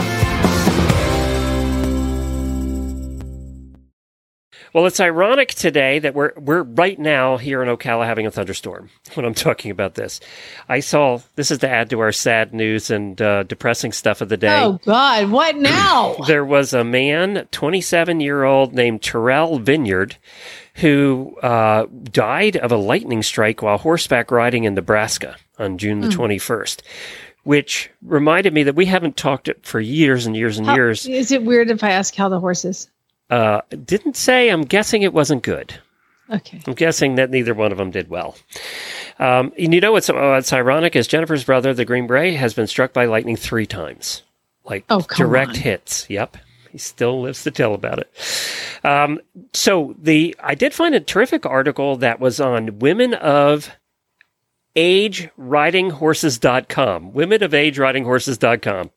Well, it's ironic today that we're we're right now here in Ocala having a thunderstorm. When I'm talking about this, I saw this is to add to our sad news and uh, depressing stuff of the day. Oh God, what now? There was a man, 27 year old, named Terrell Vineyard, who uh, died of a lightning strike while horseback riding in Nebraska on June the 21st. Which reminded me that we haven't talked it for years and years and How- years. Is it weird if I ask how the horse is? Uh, didn't say. I'm guessing it wasn't good. Okay. I'm guessing that neither one of them did well. Um, and you know what's, what's ironic is Jennifer's brother, the Green Beret, has been struck by lightning three times. Like Oh, direct on. hits. Yep. He still lives to tell about it. Um, so the I did find a terrific article that was on women of ageridinghorses.com. Women of age riding ageridinghorses.com.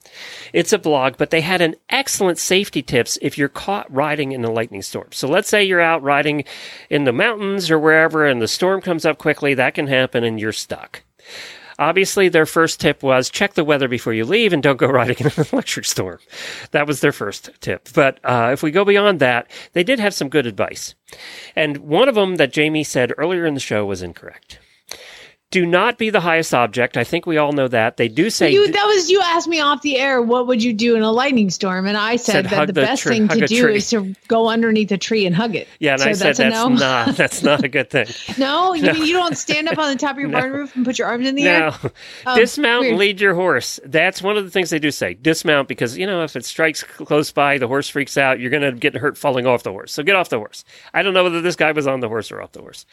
It's a blog, but they had an excellent safety tips if you're caught riding in a lightning storm. So let's say you're out riding in the mountains or wherever and the storm comes up quickly, that can happen and you're stuck. Obviously, their first tip was check the weather before you leave and don't go riding in an electric storm. That was their first tip. But uh, if we go beyond that, they did have some good advice. And one of them that Jamie said earlier in the show was incorrect. Do not be the highest object. I think we all know that. They do say You, that was you asked me off the air. What would you do in a lightning storm? And I said, Said that the, the best tree- thing to do tree. is to go underneath a tree and hug it. Yeah, and so I said that's, that's no. not that's not a good thing. no, you mean you don't stand up on the top of your barn roof and put your arms in the air? No, Oh, dismount and weird. lead your horse. That's one of the things they do say. Dismount because you know if it strikes close by, the horse freaks out. You're going to get hurt falling off the horse. So get off the horse. I don't know whether this guy was on the horse or off the horse.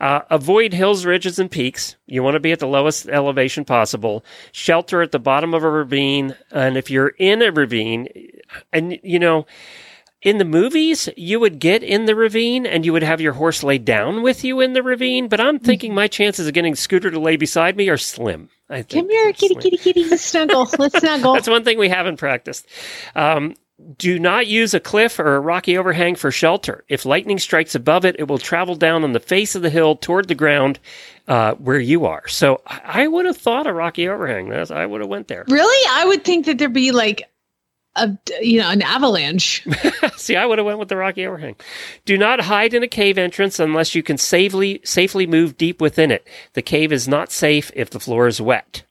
Uh, avoid hills, ridges, and peaks. You want to be at the lowest elevation possible. Shelter at the bottom of a ravine, and if you're in a ravine, and you know in the movies, you would get in the ravine and you would have your horse lay down with you in the ravine. But I'm thinking my chances of getting Scooter to lay beside me are slim. I think Come here, kitty, kitty, kitty. Let's snuggle. Let's snuggle. That's one thing we haven't practiced. Um, do not use a cliff or a rocky overhang for shelter. If lightning strikes above it, it will travel down on the face of the hill toward the ground uh, where you are. So I I would have thought a rocky overhang. I would have went there. really? I would think that there'd be like a you know an avalanche. See, I would have went with the rocky overhang. Do not hide in a cave entrance unless you can safely safely move deep within it. The cave is not safe if the floor is wet.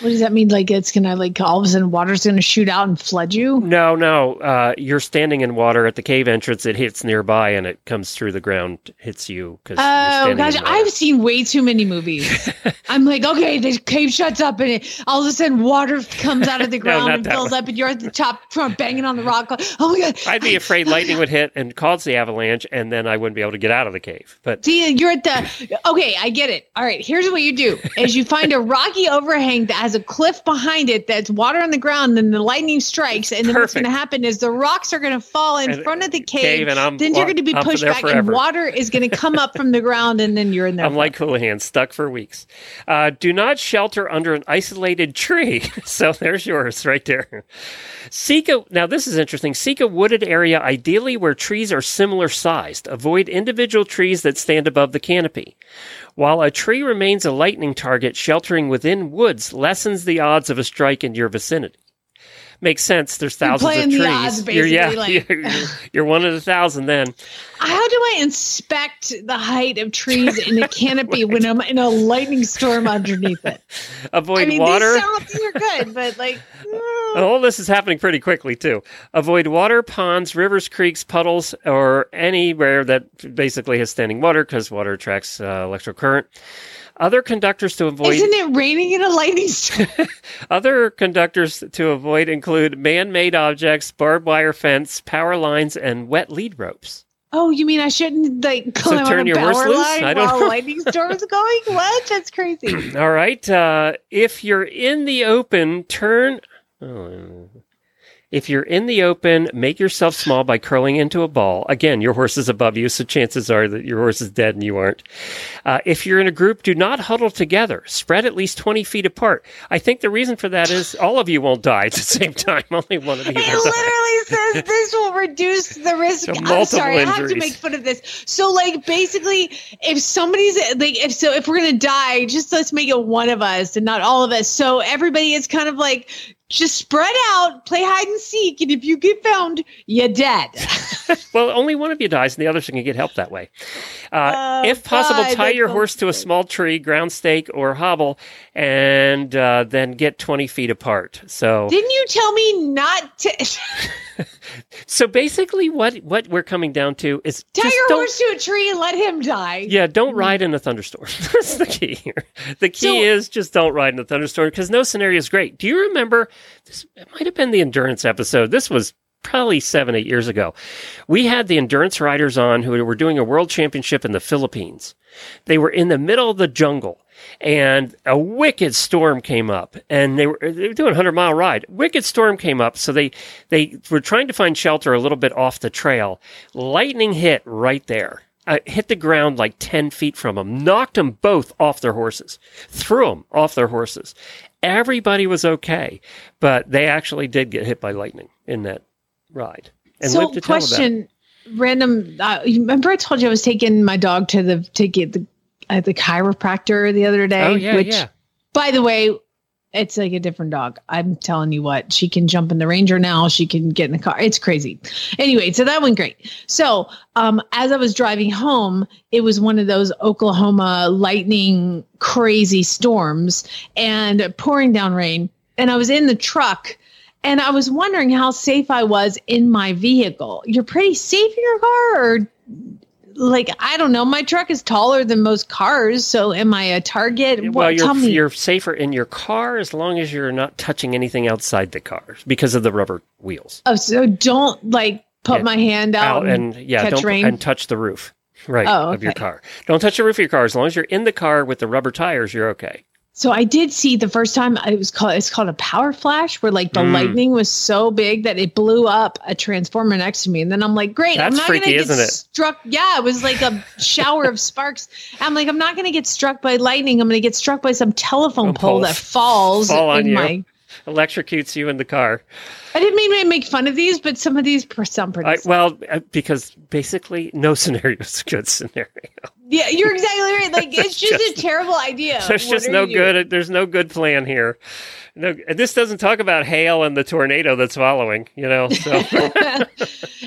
What does that mean? Like it's gonna like all of a sudden water's gonna shoot out and flood you? No, no. Uh, you're standing in water at the cave entrance. It hits nearby and it comes through the ground, hits you because Oh gosh. I've seen way too many movies. I'm like, okay, the cave shuts up and it, all of a sudden water comes out of the ground not and fills one. up, and you're at the top front banging on the rock. Oh my god! I'd be afraid lightning would hit and cause the avalanche, and then I wouldn't be able to get out of the cave. But See, you're at the okay. I get it. All right, here's what you do: is you find a rocky overhang that has a cliff behind it that's water on the ground, and the lightning strikes, and then what's going to happen is the rocks are going to fall in And- front of the cave. cave, I'm then you're going to be pushed back, and water is going to come up from the ground, and then you're in there. I'm like Houlihan, stuck for weeks. Uh, do not shelter under an isolated tree. so there's yours right there. Seek a, now this is interesting. Seek a wooded area, ideally where trees are similar sized. Avoid individual trees that stand above the canopy. While a tree remains a lightning target, sheltering within woods lessens the odds of a strike in your vicinity. Makes sense. There's thousands of the trees. odds, you're, yeah, like- you're, you're one of a thousand then. How do I inspect the height of trees in a canopy when I'm in a lightning storm underneath it? Avoid I mean, water. these sound these are good, but like, And all this is happening pretty quickly too. Avoid water, ponds, rivers, creeks, puddles, or anywhere that basically has standing water because water attracts uh, electrical current. Other conductors to avoid isn't it raining in a lightning storm? other conductors to avoid include man-made objects, barbed wire fence, power lines, and wet lead ropes. Oh, you mean I shouldn't like climb turn on a your horse power loose? line I don't while know. lightning storm is going? What? That's crazy. All right. Uh, if you're in the open, turn. Oh, if you're in the open, make yourself small by curling into a ball. Again, your horse is above you, so chances are that your horse is dead and you aren't. Uh, if you're in a group, do not huddle together. Spread at least 20 feet apart. I think the reason for that is all of you won't die at the same time. Only one of you It will die. literally says this will reduce the risk. So I'm sorry, I have to make fun of this. So, like, basically, if somebody's like, if so, if we're gonna die, just let's make it one of us and not all of us. So everybody is kind of like just spread out, play hide and seek, and if you get found, you're dead. well, only one of you dies, and the others can get help that way. Uh, Oh, if possible, God, tie your horse to a small tree, ground stake, or hobble, and uh, then get 20 feet apart. So, Didn't you tell me not to so basically, what what we're coming down to is tie just your don't, horse to a tree and let him die? Yeah, don't mm-hmm. ride in a thunderstorm. That's the key here. The key So- is just don't ride in a thunderstorm because no scenario is great. Do you remember? This it might have been the endurance episode. This was probably seven, eight years ago. We had the endurance riders on who were doing a world championship in the Philippines. They were in the middle of the jungle and a wicked storm came up and they were, they were doing a 100 mile ride. Wicked storm came up. So they, they were trying to find shelter a little bit off the trail. Lightning hit right there. Uh, hit the ground like 10 feet from them, knocked them both off their horses, threw them off their horses. Everybody was okay, but they actually did get hit by lightning in that ride. And so, lived to tell about it. question, random. Uh, remember I told you I was taking my dog to the to get the uh, the chiropractor the other day. Oh, yeah, which, yeah. By the way, it's like a different dog. I'm telling you what, she can jump in the Ranger now. She can get in the car. It's crazy. Anyway, so that went great. So, um, as I was driving home, it was one of those Oklahoma lightning crazy storms and pouring down rain. And I was in the truck and I was wondering how safe I was in my vehicle. You're pretty safe in your car or like I don't know. My truck is taller than most cars, so am I a target? well, What- you're you're safer in your car as long as you're not touching anything outside the car because of the rubber wheels. Oh, so don't like put Yeah. my hand out, Out and yeah, catch don't rain. and touch the roof. Right Oh, of your car. Don't touch the roof of your car. As long as you're in the car with the rubber tires, you're okay. So I did see the first time it was called it's called a power flash, where like the Mm. lightning was so big that it blew up a transformer next to me, and then I'm like, great, I'm not freaky, gonna get isn't it? struck. Yeah, it was like a shower of sparks. I'm like, I'm not gonna get struck by lightning. I'm gonna get struck by some telephone pole that falls Fall on in you. my. Electrocutes you in the car. I didn't mean to make fun of these, but some of these sound pretty. I, well, uh, because basically no scenario is a good scenario. yeah, you're exactly right. Like it's just, just- a terrible idea. There's What just no you doing? good. There's no good plan here. No, this doesn't talk about hail and the tornado that's following. You know, so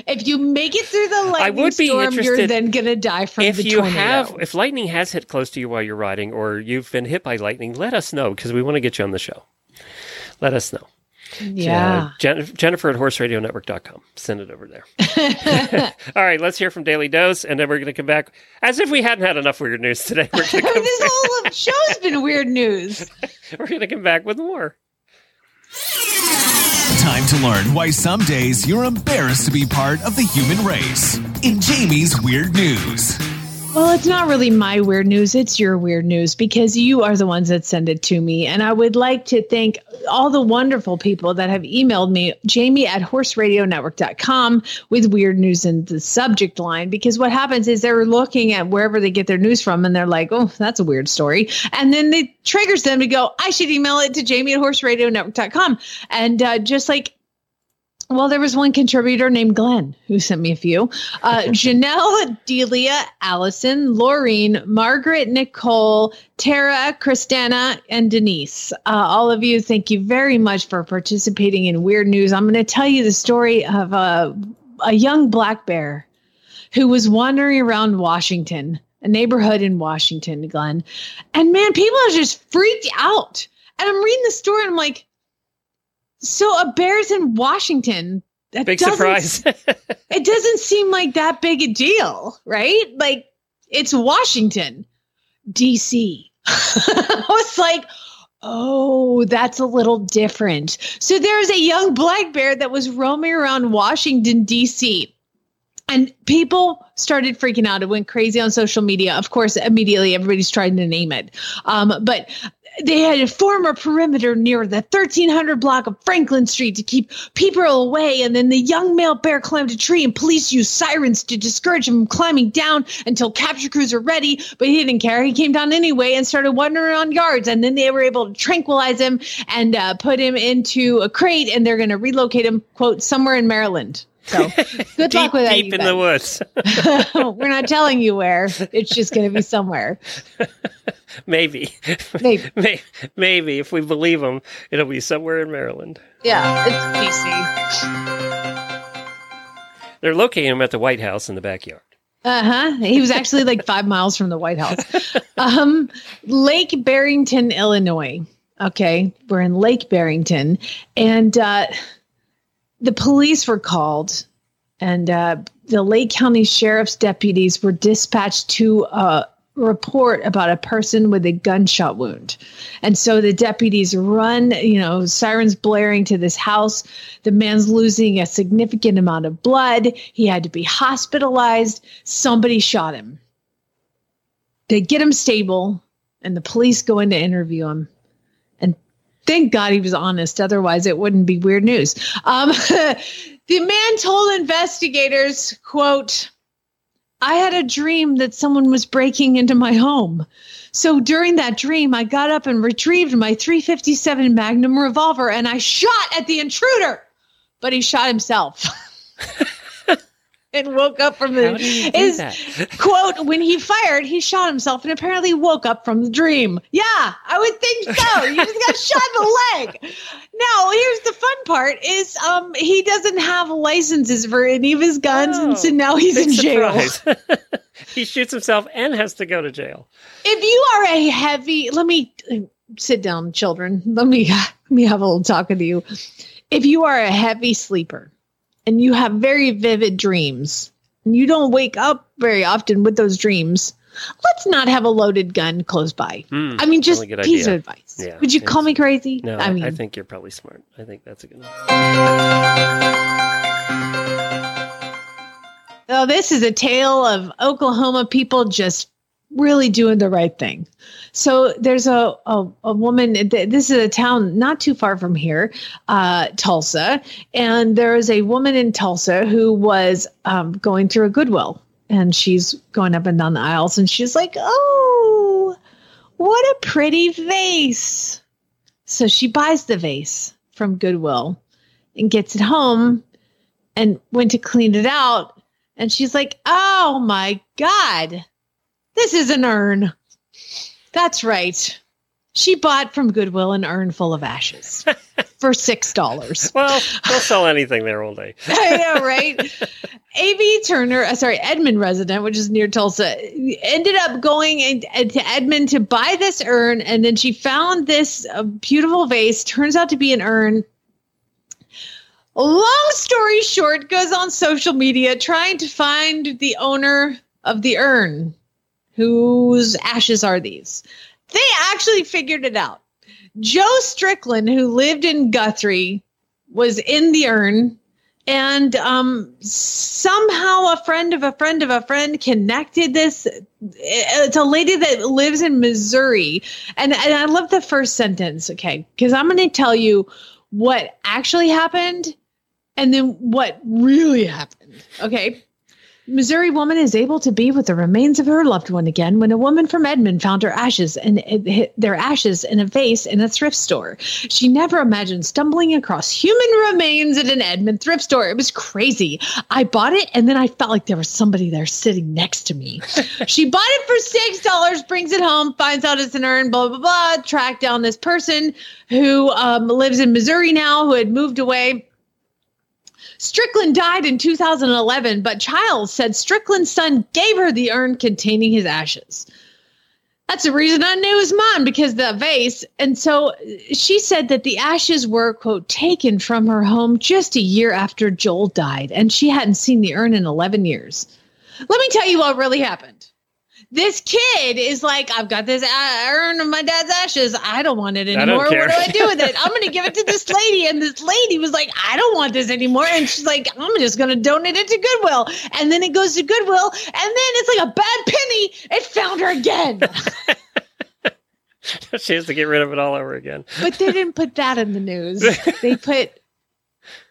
if you make it through the lightning would be storm, you're then gonna die from if the you tornado. have, if lightning has hit close to you while you're riding, or you've been hit by lightning, let us know because we want to get you on the show. Let us know. yeah. Uh, Jen- Jennifer at horseradionetwork.com. Send it over there. All right, let's hear from Daily Dose, and then we're going to come back as if we hadn't had enough weird news today. We're come, this whole show's been weird news. we're going to come back with more. Time to learn why some days you're embarrassed to be part of the human race. In Jamie's Weird News. Well, it's not really my weird news. It's your weird news because you are the ones that send it to me. And I would like to thank all the wonderful people that have emailed me, Jamie at horseradionetwork.com, with weird news in the subject line. Because what happens is they're looking at wherever they get their news from and they're like, oh, that's a weird story. And then it triggers them to go, I should email it to Jamie at horseradionetwork.com. And uh, just like well, there was one contributor named Glenn who sent me a few. Uh, Janelle, Delia, Allison, Laureen, Margaret, Nicole, Tara, Christina, and Denise. Uh, all of you, thank you very much for participating in Weird News. I'm going to tell you the story of a, a young black bear who was wandering around Washington, a neighborhood in Washington, Glenn. And man, people are just freaked out. And I'm reading the story and I'm like, so a bear's in Washington. That Big surprise. it doesn't seem like that big a deal, right? Like it's Washington, DC. I was like, oh, that's a little different. So there's a young black bear that was roaming around Washington, DC. And people started freaking out. It went crazy on social media. Of course, immediately everybody's trying to name it. Um, but they had a perimeter near the 1300 block of Franklin Street to keep people away. And then the young male bear climbed a tree, and police used sirens to discourage him from climbing down until capture crews are ready. But he didn't care. He came down anyway and started wandering around yards. And then they were able to tranquilize him and uh, put him into a crate, and they're going to relocate him, quote, somewhere in Maryland. So good luck with that. deep in the woods. We're not telling you where. It's just going to be somewhere. maybe, Maybe. Maybe if we believe him, it'll be somewhere in Maryland. Yeah, it's PC. They're locating him at the White House in the backyard. Uh huh. He was actually like five miles from the White House. Um, Lake Barrington, Illinois. Okay, we're in Lake Barrington, and uh, the police were called, and uh, the Lake County Sheriff's deputies were dispatched to uh, report about a person with a gunshot wound. And so the deputies run, you know, sirens blaring to this house. The man's losing a significant amount of blood. He had to be hospitalized. Somebody shot him. They get him stable, and the police go in to interview him. Thank God he was honest. Otherwise, it wouldn't be weird news. Um, the man told investigators, quote, I had a dream that someone was breaking into my home. So during that dream, I got up and retrieved my 357 Magnum revolver and I shot at the intruder, but he shot himself. and woke up from the How do you do his that? quote when he fired he shot himself and apparently woke up from the dream. Yeah i would think so. You just got shot in the leg. Now here's the fun part is um he doesn't have licenses for any of his guns and so Oh, now he's in jail. he shoots himself and has to go to jail. if you are a heavy let me sit down children. Let me let me have a little talk with you. If you are a heavy sleeper and you have very vivid dreams and you don't wake up very often with those dreams let's not have a loaded gun close by Hmm, i mean just really piece idea. of advice Yeah, would you call me crazy No, i I, mean I think you're probably smart. I think that's a good one. Oh, this is a tale of Oklahoma people just really doing the right thing. So there's a a, a woman. th- This is a town not too far from here, uh, Tulsa, and there is a woman in Tulsa who was um, going through a Goodwill, and she's going up and down the aisles, and she's like, "Oh, what a pretty vase!" So she buys the vase from Goodwill and gets it home, and went to clean it out and she's like, Oh my God, this is an urn. That's right. She bought from Goodwill an urn full of ashes for $6. Well, they'll sell anything there all day. I know, right? A.B. Turner, uh, sorry, Edmond resident, which is near Tulsa, ended up going in, uh, to Edmond to buy this urn. And then she found this uh, beautiful vase, turns out to be an urn. Long story short, goes on social media trying to find the owner of the urn. Whose ashes are these? They actually figured it out. Joe Strickland, who lived in Guthrie, was in the urn and um, somehow a friend of a friend of a friend connected this it's a lady that lives in missouri and, and i love the first sentence okay because i'm going to tell you what actually happened and then what really happened okay Missouri woman is able to be with the remains of her loved one again when a woman from Edmond found her ashes and their ashes in a vase in a thrift store. She never imagined stumbling across human remains at an Edmond thrift store. It was crazy. I bought it and then I felt like there was somebody there sitting next to me. she bought it for six dollars, brings it home, finds out it's an urn, blah blah blah. Track down this person who um, lives in Missouri now, who had moved away. Strickland died in 2011, but Childs said Strickland's son gave her the urn containing his ashes. That's the reason I knew his mom because the vase. And so she said that the ashes were, quote, taken from her home just a year after Joel died, and she hadn't seen the urn in 11 years. Let me tell you what really happened. This kid is like, I've got this uh, urn of my dad's ashes. I don't want it anymore. What do I do with it? I'm going to give it to this lady. And this lady was like, I don't want this anymore. And she's like, I'm just going to donate it to Goodwill. And then it goes to Goodwill. And then it's like a bad penny. It found her again. she has to get rid of it all over again. But they didn't put that in the news. They put,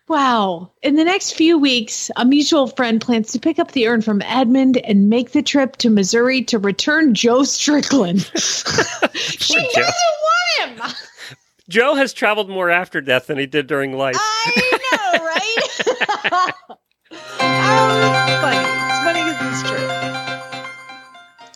wow. In the next few weeks, a mutual friend plans to pick up the urn from Edmond and make the trip to Missouri to return Joe Strickland. she doesn't Joe. want him. Joe has traveled more after death than he did during life. I know, right? oh, it's funny. It's funny because it's true.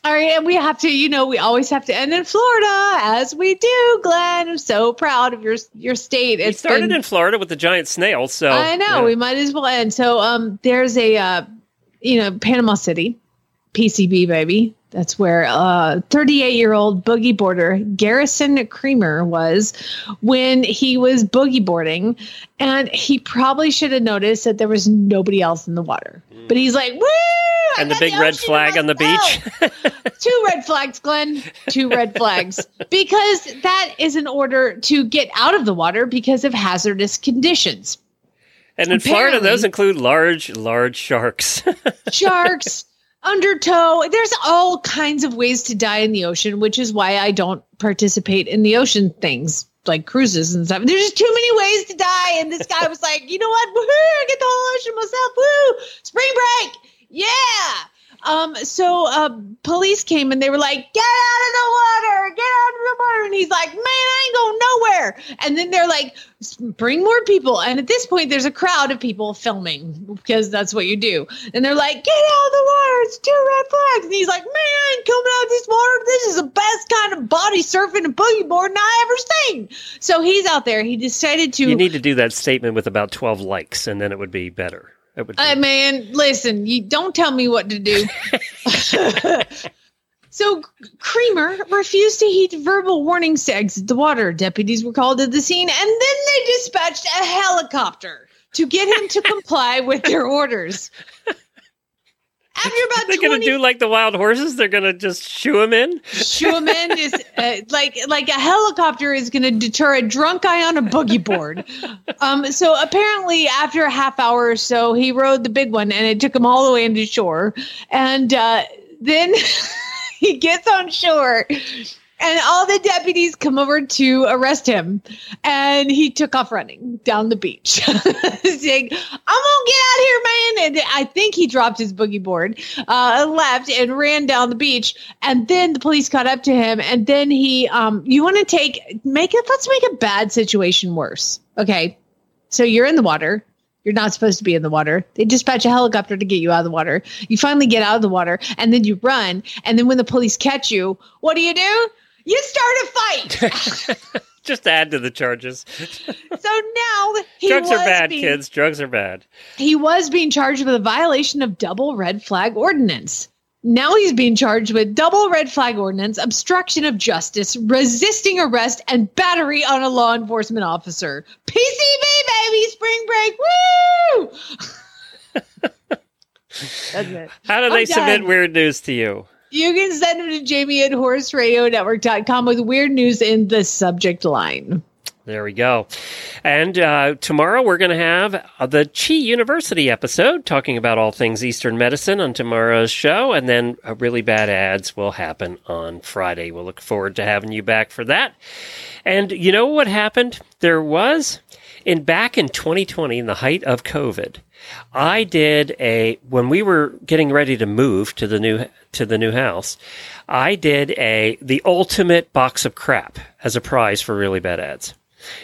All sorry. And we have to, you know, we always have to end in Florida, as we do, Glenn. I'm so proud of your your state. It started been- in Florida with the giant snail, so I know yeah. we might as well end. So, um, there's a, uh, you know, Panama City, PCB baby. That's where uh 38 year old boogie boarder Garrison Creamer was when he was boogie boarding, and he probably should have noticed that there was nobody else in the water. But he's like, "Woo!" And the big red flag on the beach. Two red flags, Glenn. Two red flags. Because that is in order to get out of the water because of hazardous conditions. and in Florida, Apparently- those include large, large sharks. Sharks, undertow. There's all kinds of ways to die in the ocean, which is why I don't participate in the ocean things like cruises and stuff. There's just too many ways to die. And this guy was like, you know what? Woohoo! I get the whole ocean myself. Woo! Spring break. Yeah. Um, so uh, police came and they were like, "Get out of the water! Get out of the water!" And he's like, "Man, I ain't going nowhere." And then they're like, "Bring more people." And at this point, there's a crowd of people filming because that's what you do. And they're like, "Get out of the water! It's two red flags." And he's like, "Man, I ain't coming out of this water, this is the best kind of body surfing and boogie boarding I ever seen." So he's out there. He decided to. you need to do that statement with about 12 likes, and then it would be better. It would Uh, man, listen, you don't tell me what to do. so Creamer refused to heed verbal warnings to exit the water. Deputies were called to the scene and then they dispatched a helicopter to get him to comply with their orders. After about They're gonna do like the wild horses. They're going to just shoo him in. Schumann is uh, like like a helicopter is going to deter a drunk guy on a boogie board. Um, so apparently, after a half hour or so, he rode the big one, and it took him all the way into shore. And uh, then he gets on shore, and all the deputies come over to arrest him, and he took off running down the beach, saying, "I'm gonna get out of here, man!" And I think he dropped his boogie board, uh, left, and ran down the beach. And then the police caught up to him, and then he, um, you want to take make it? Let's make a bad situation worse. Okay, so you're in the water. You're not supposed to be in the water. They dispatch a helicopter to get you out of the water. You finally get out of the water, and then you run. And then when the police catch you, what do you do? You start a fight. Just add to the charges. so now he Drugs was are bad, being, kids. Drugs are bad. He was being charged with a violation of double red flag ordinance. Now he's being charged with double red flag ordinance, obstruction of justice, resisting arrest, and battery on a law enforcement officer. PCB, baby, spring break, woo! That's it. How do they submit weird news to you? You can send them to Jamie at horseradionetwork.com with weird news in the subject line. There we go. And uh, tomorrow we're going to have the Chi University episode talking about all things Eastern medicine on tomorrow's show. And then uh, really bad ads will happen on Friday. We'll look forward to having you back for that. And you know what happened? There was in back in 2020, in the height of COVID, I did a when we were getting ready to move to the new to the new house. I did a the ultimate box of crap as a prize for really bad ads.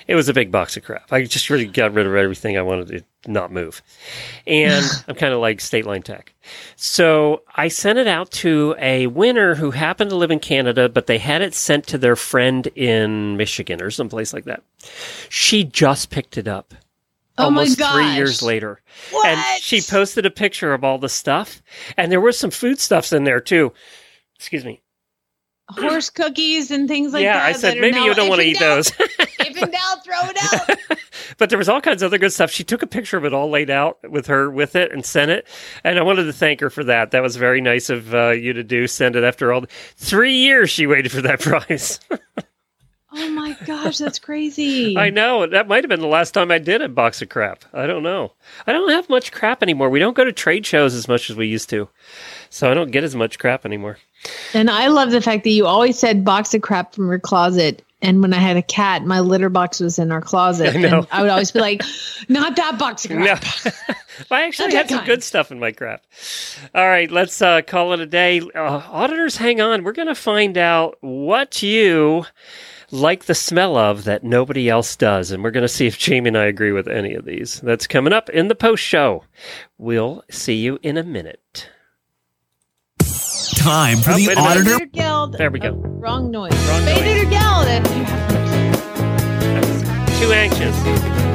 It was a big box of crap. I just really got rid of everything I wanted to not move. And I'm kind of like State Line Tack. So I sent it out to a winner who happened to live in Canada, but they had it sent to their friend in Michigan or someplace like that. She just picked it up. Oh my almost three years later. What? And she posted a picture of all the stuff. And there was some foodstuffs in there too. Excuse me. Horse cookies and things like yeah, that. Yeah, I said maybe now- you don't want to eat those. if in doubt, throw it out. but there was all kinds of other good stuff. She took a picture of it all laid out with her with it and sent it. And I wanted to thank her for that. That was very nice of uh, you to do. Send it after all three years. She waited for that prize. Oh my gosh, that's crazy. I know that might have been the last time I did a box of crap. I don't know. I don't have much crap anymore. We don't go to trade shows as much as we used to, so I don't get as much crap anymore. And I love the fact that you always said box of crap from your closet. And when I had a cat, my litter box was in our closet. I know. And I would always be like, not that box of No, crap. I actually Not had some kind. good stuff in my crap. All right, let's uh, call it a day. Uh, auditors, hang on. We're going to find out what you like the smell of that nobody else does, and we're going to see if Jamie and I agree with any of these. That's coming up in the post show. We'll see you in a minute. Time for Oh, the wait a minute. auditor. Neuter Geld. There we go. Oh, wrong noise. Wrong Spay noise. neuter Geld. If you have I was too anxious.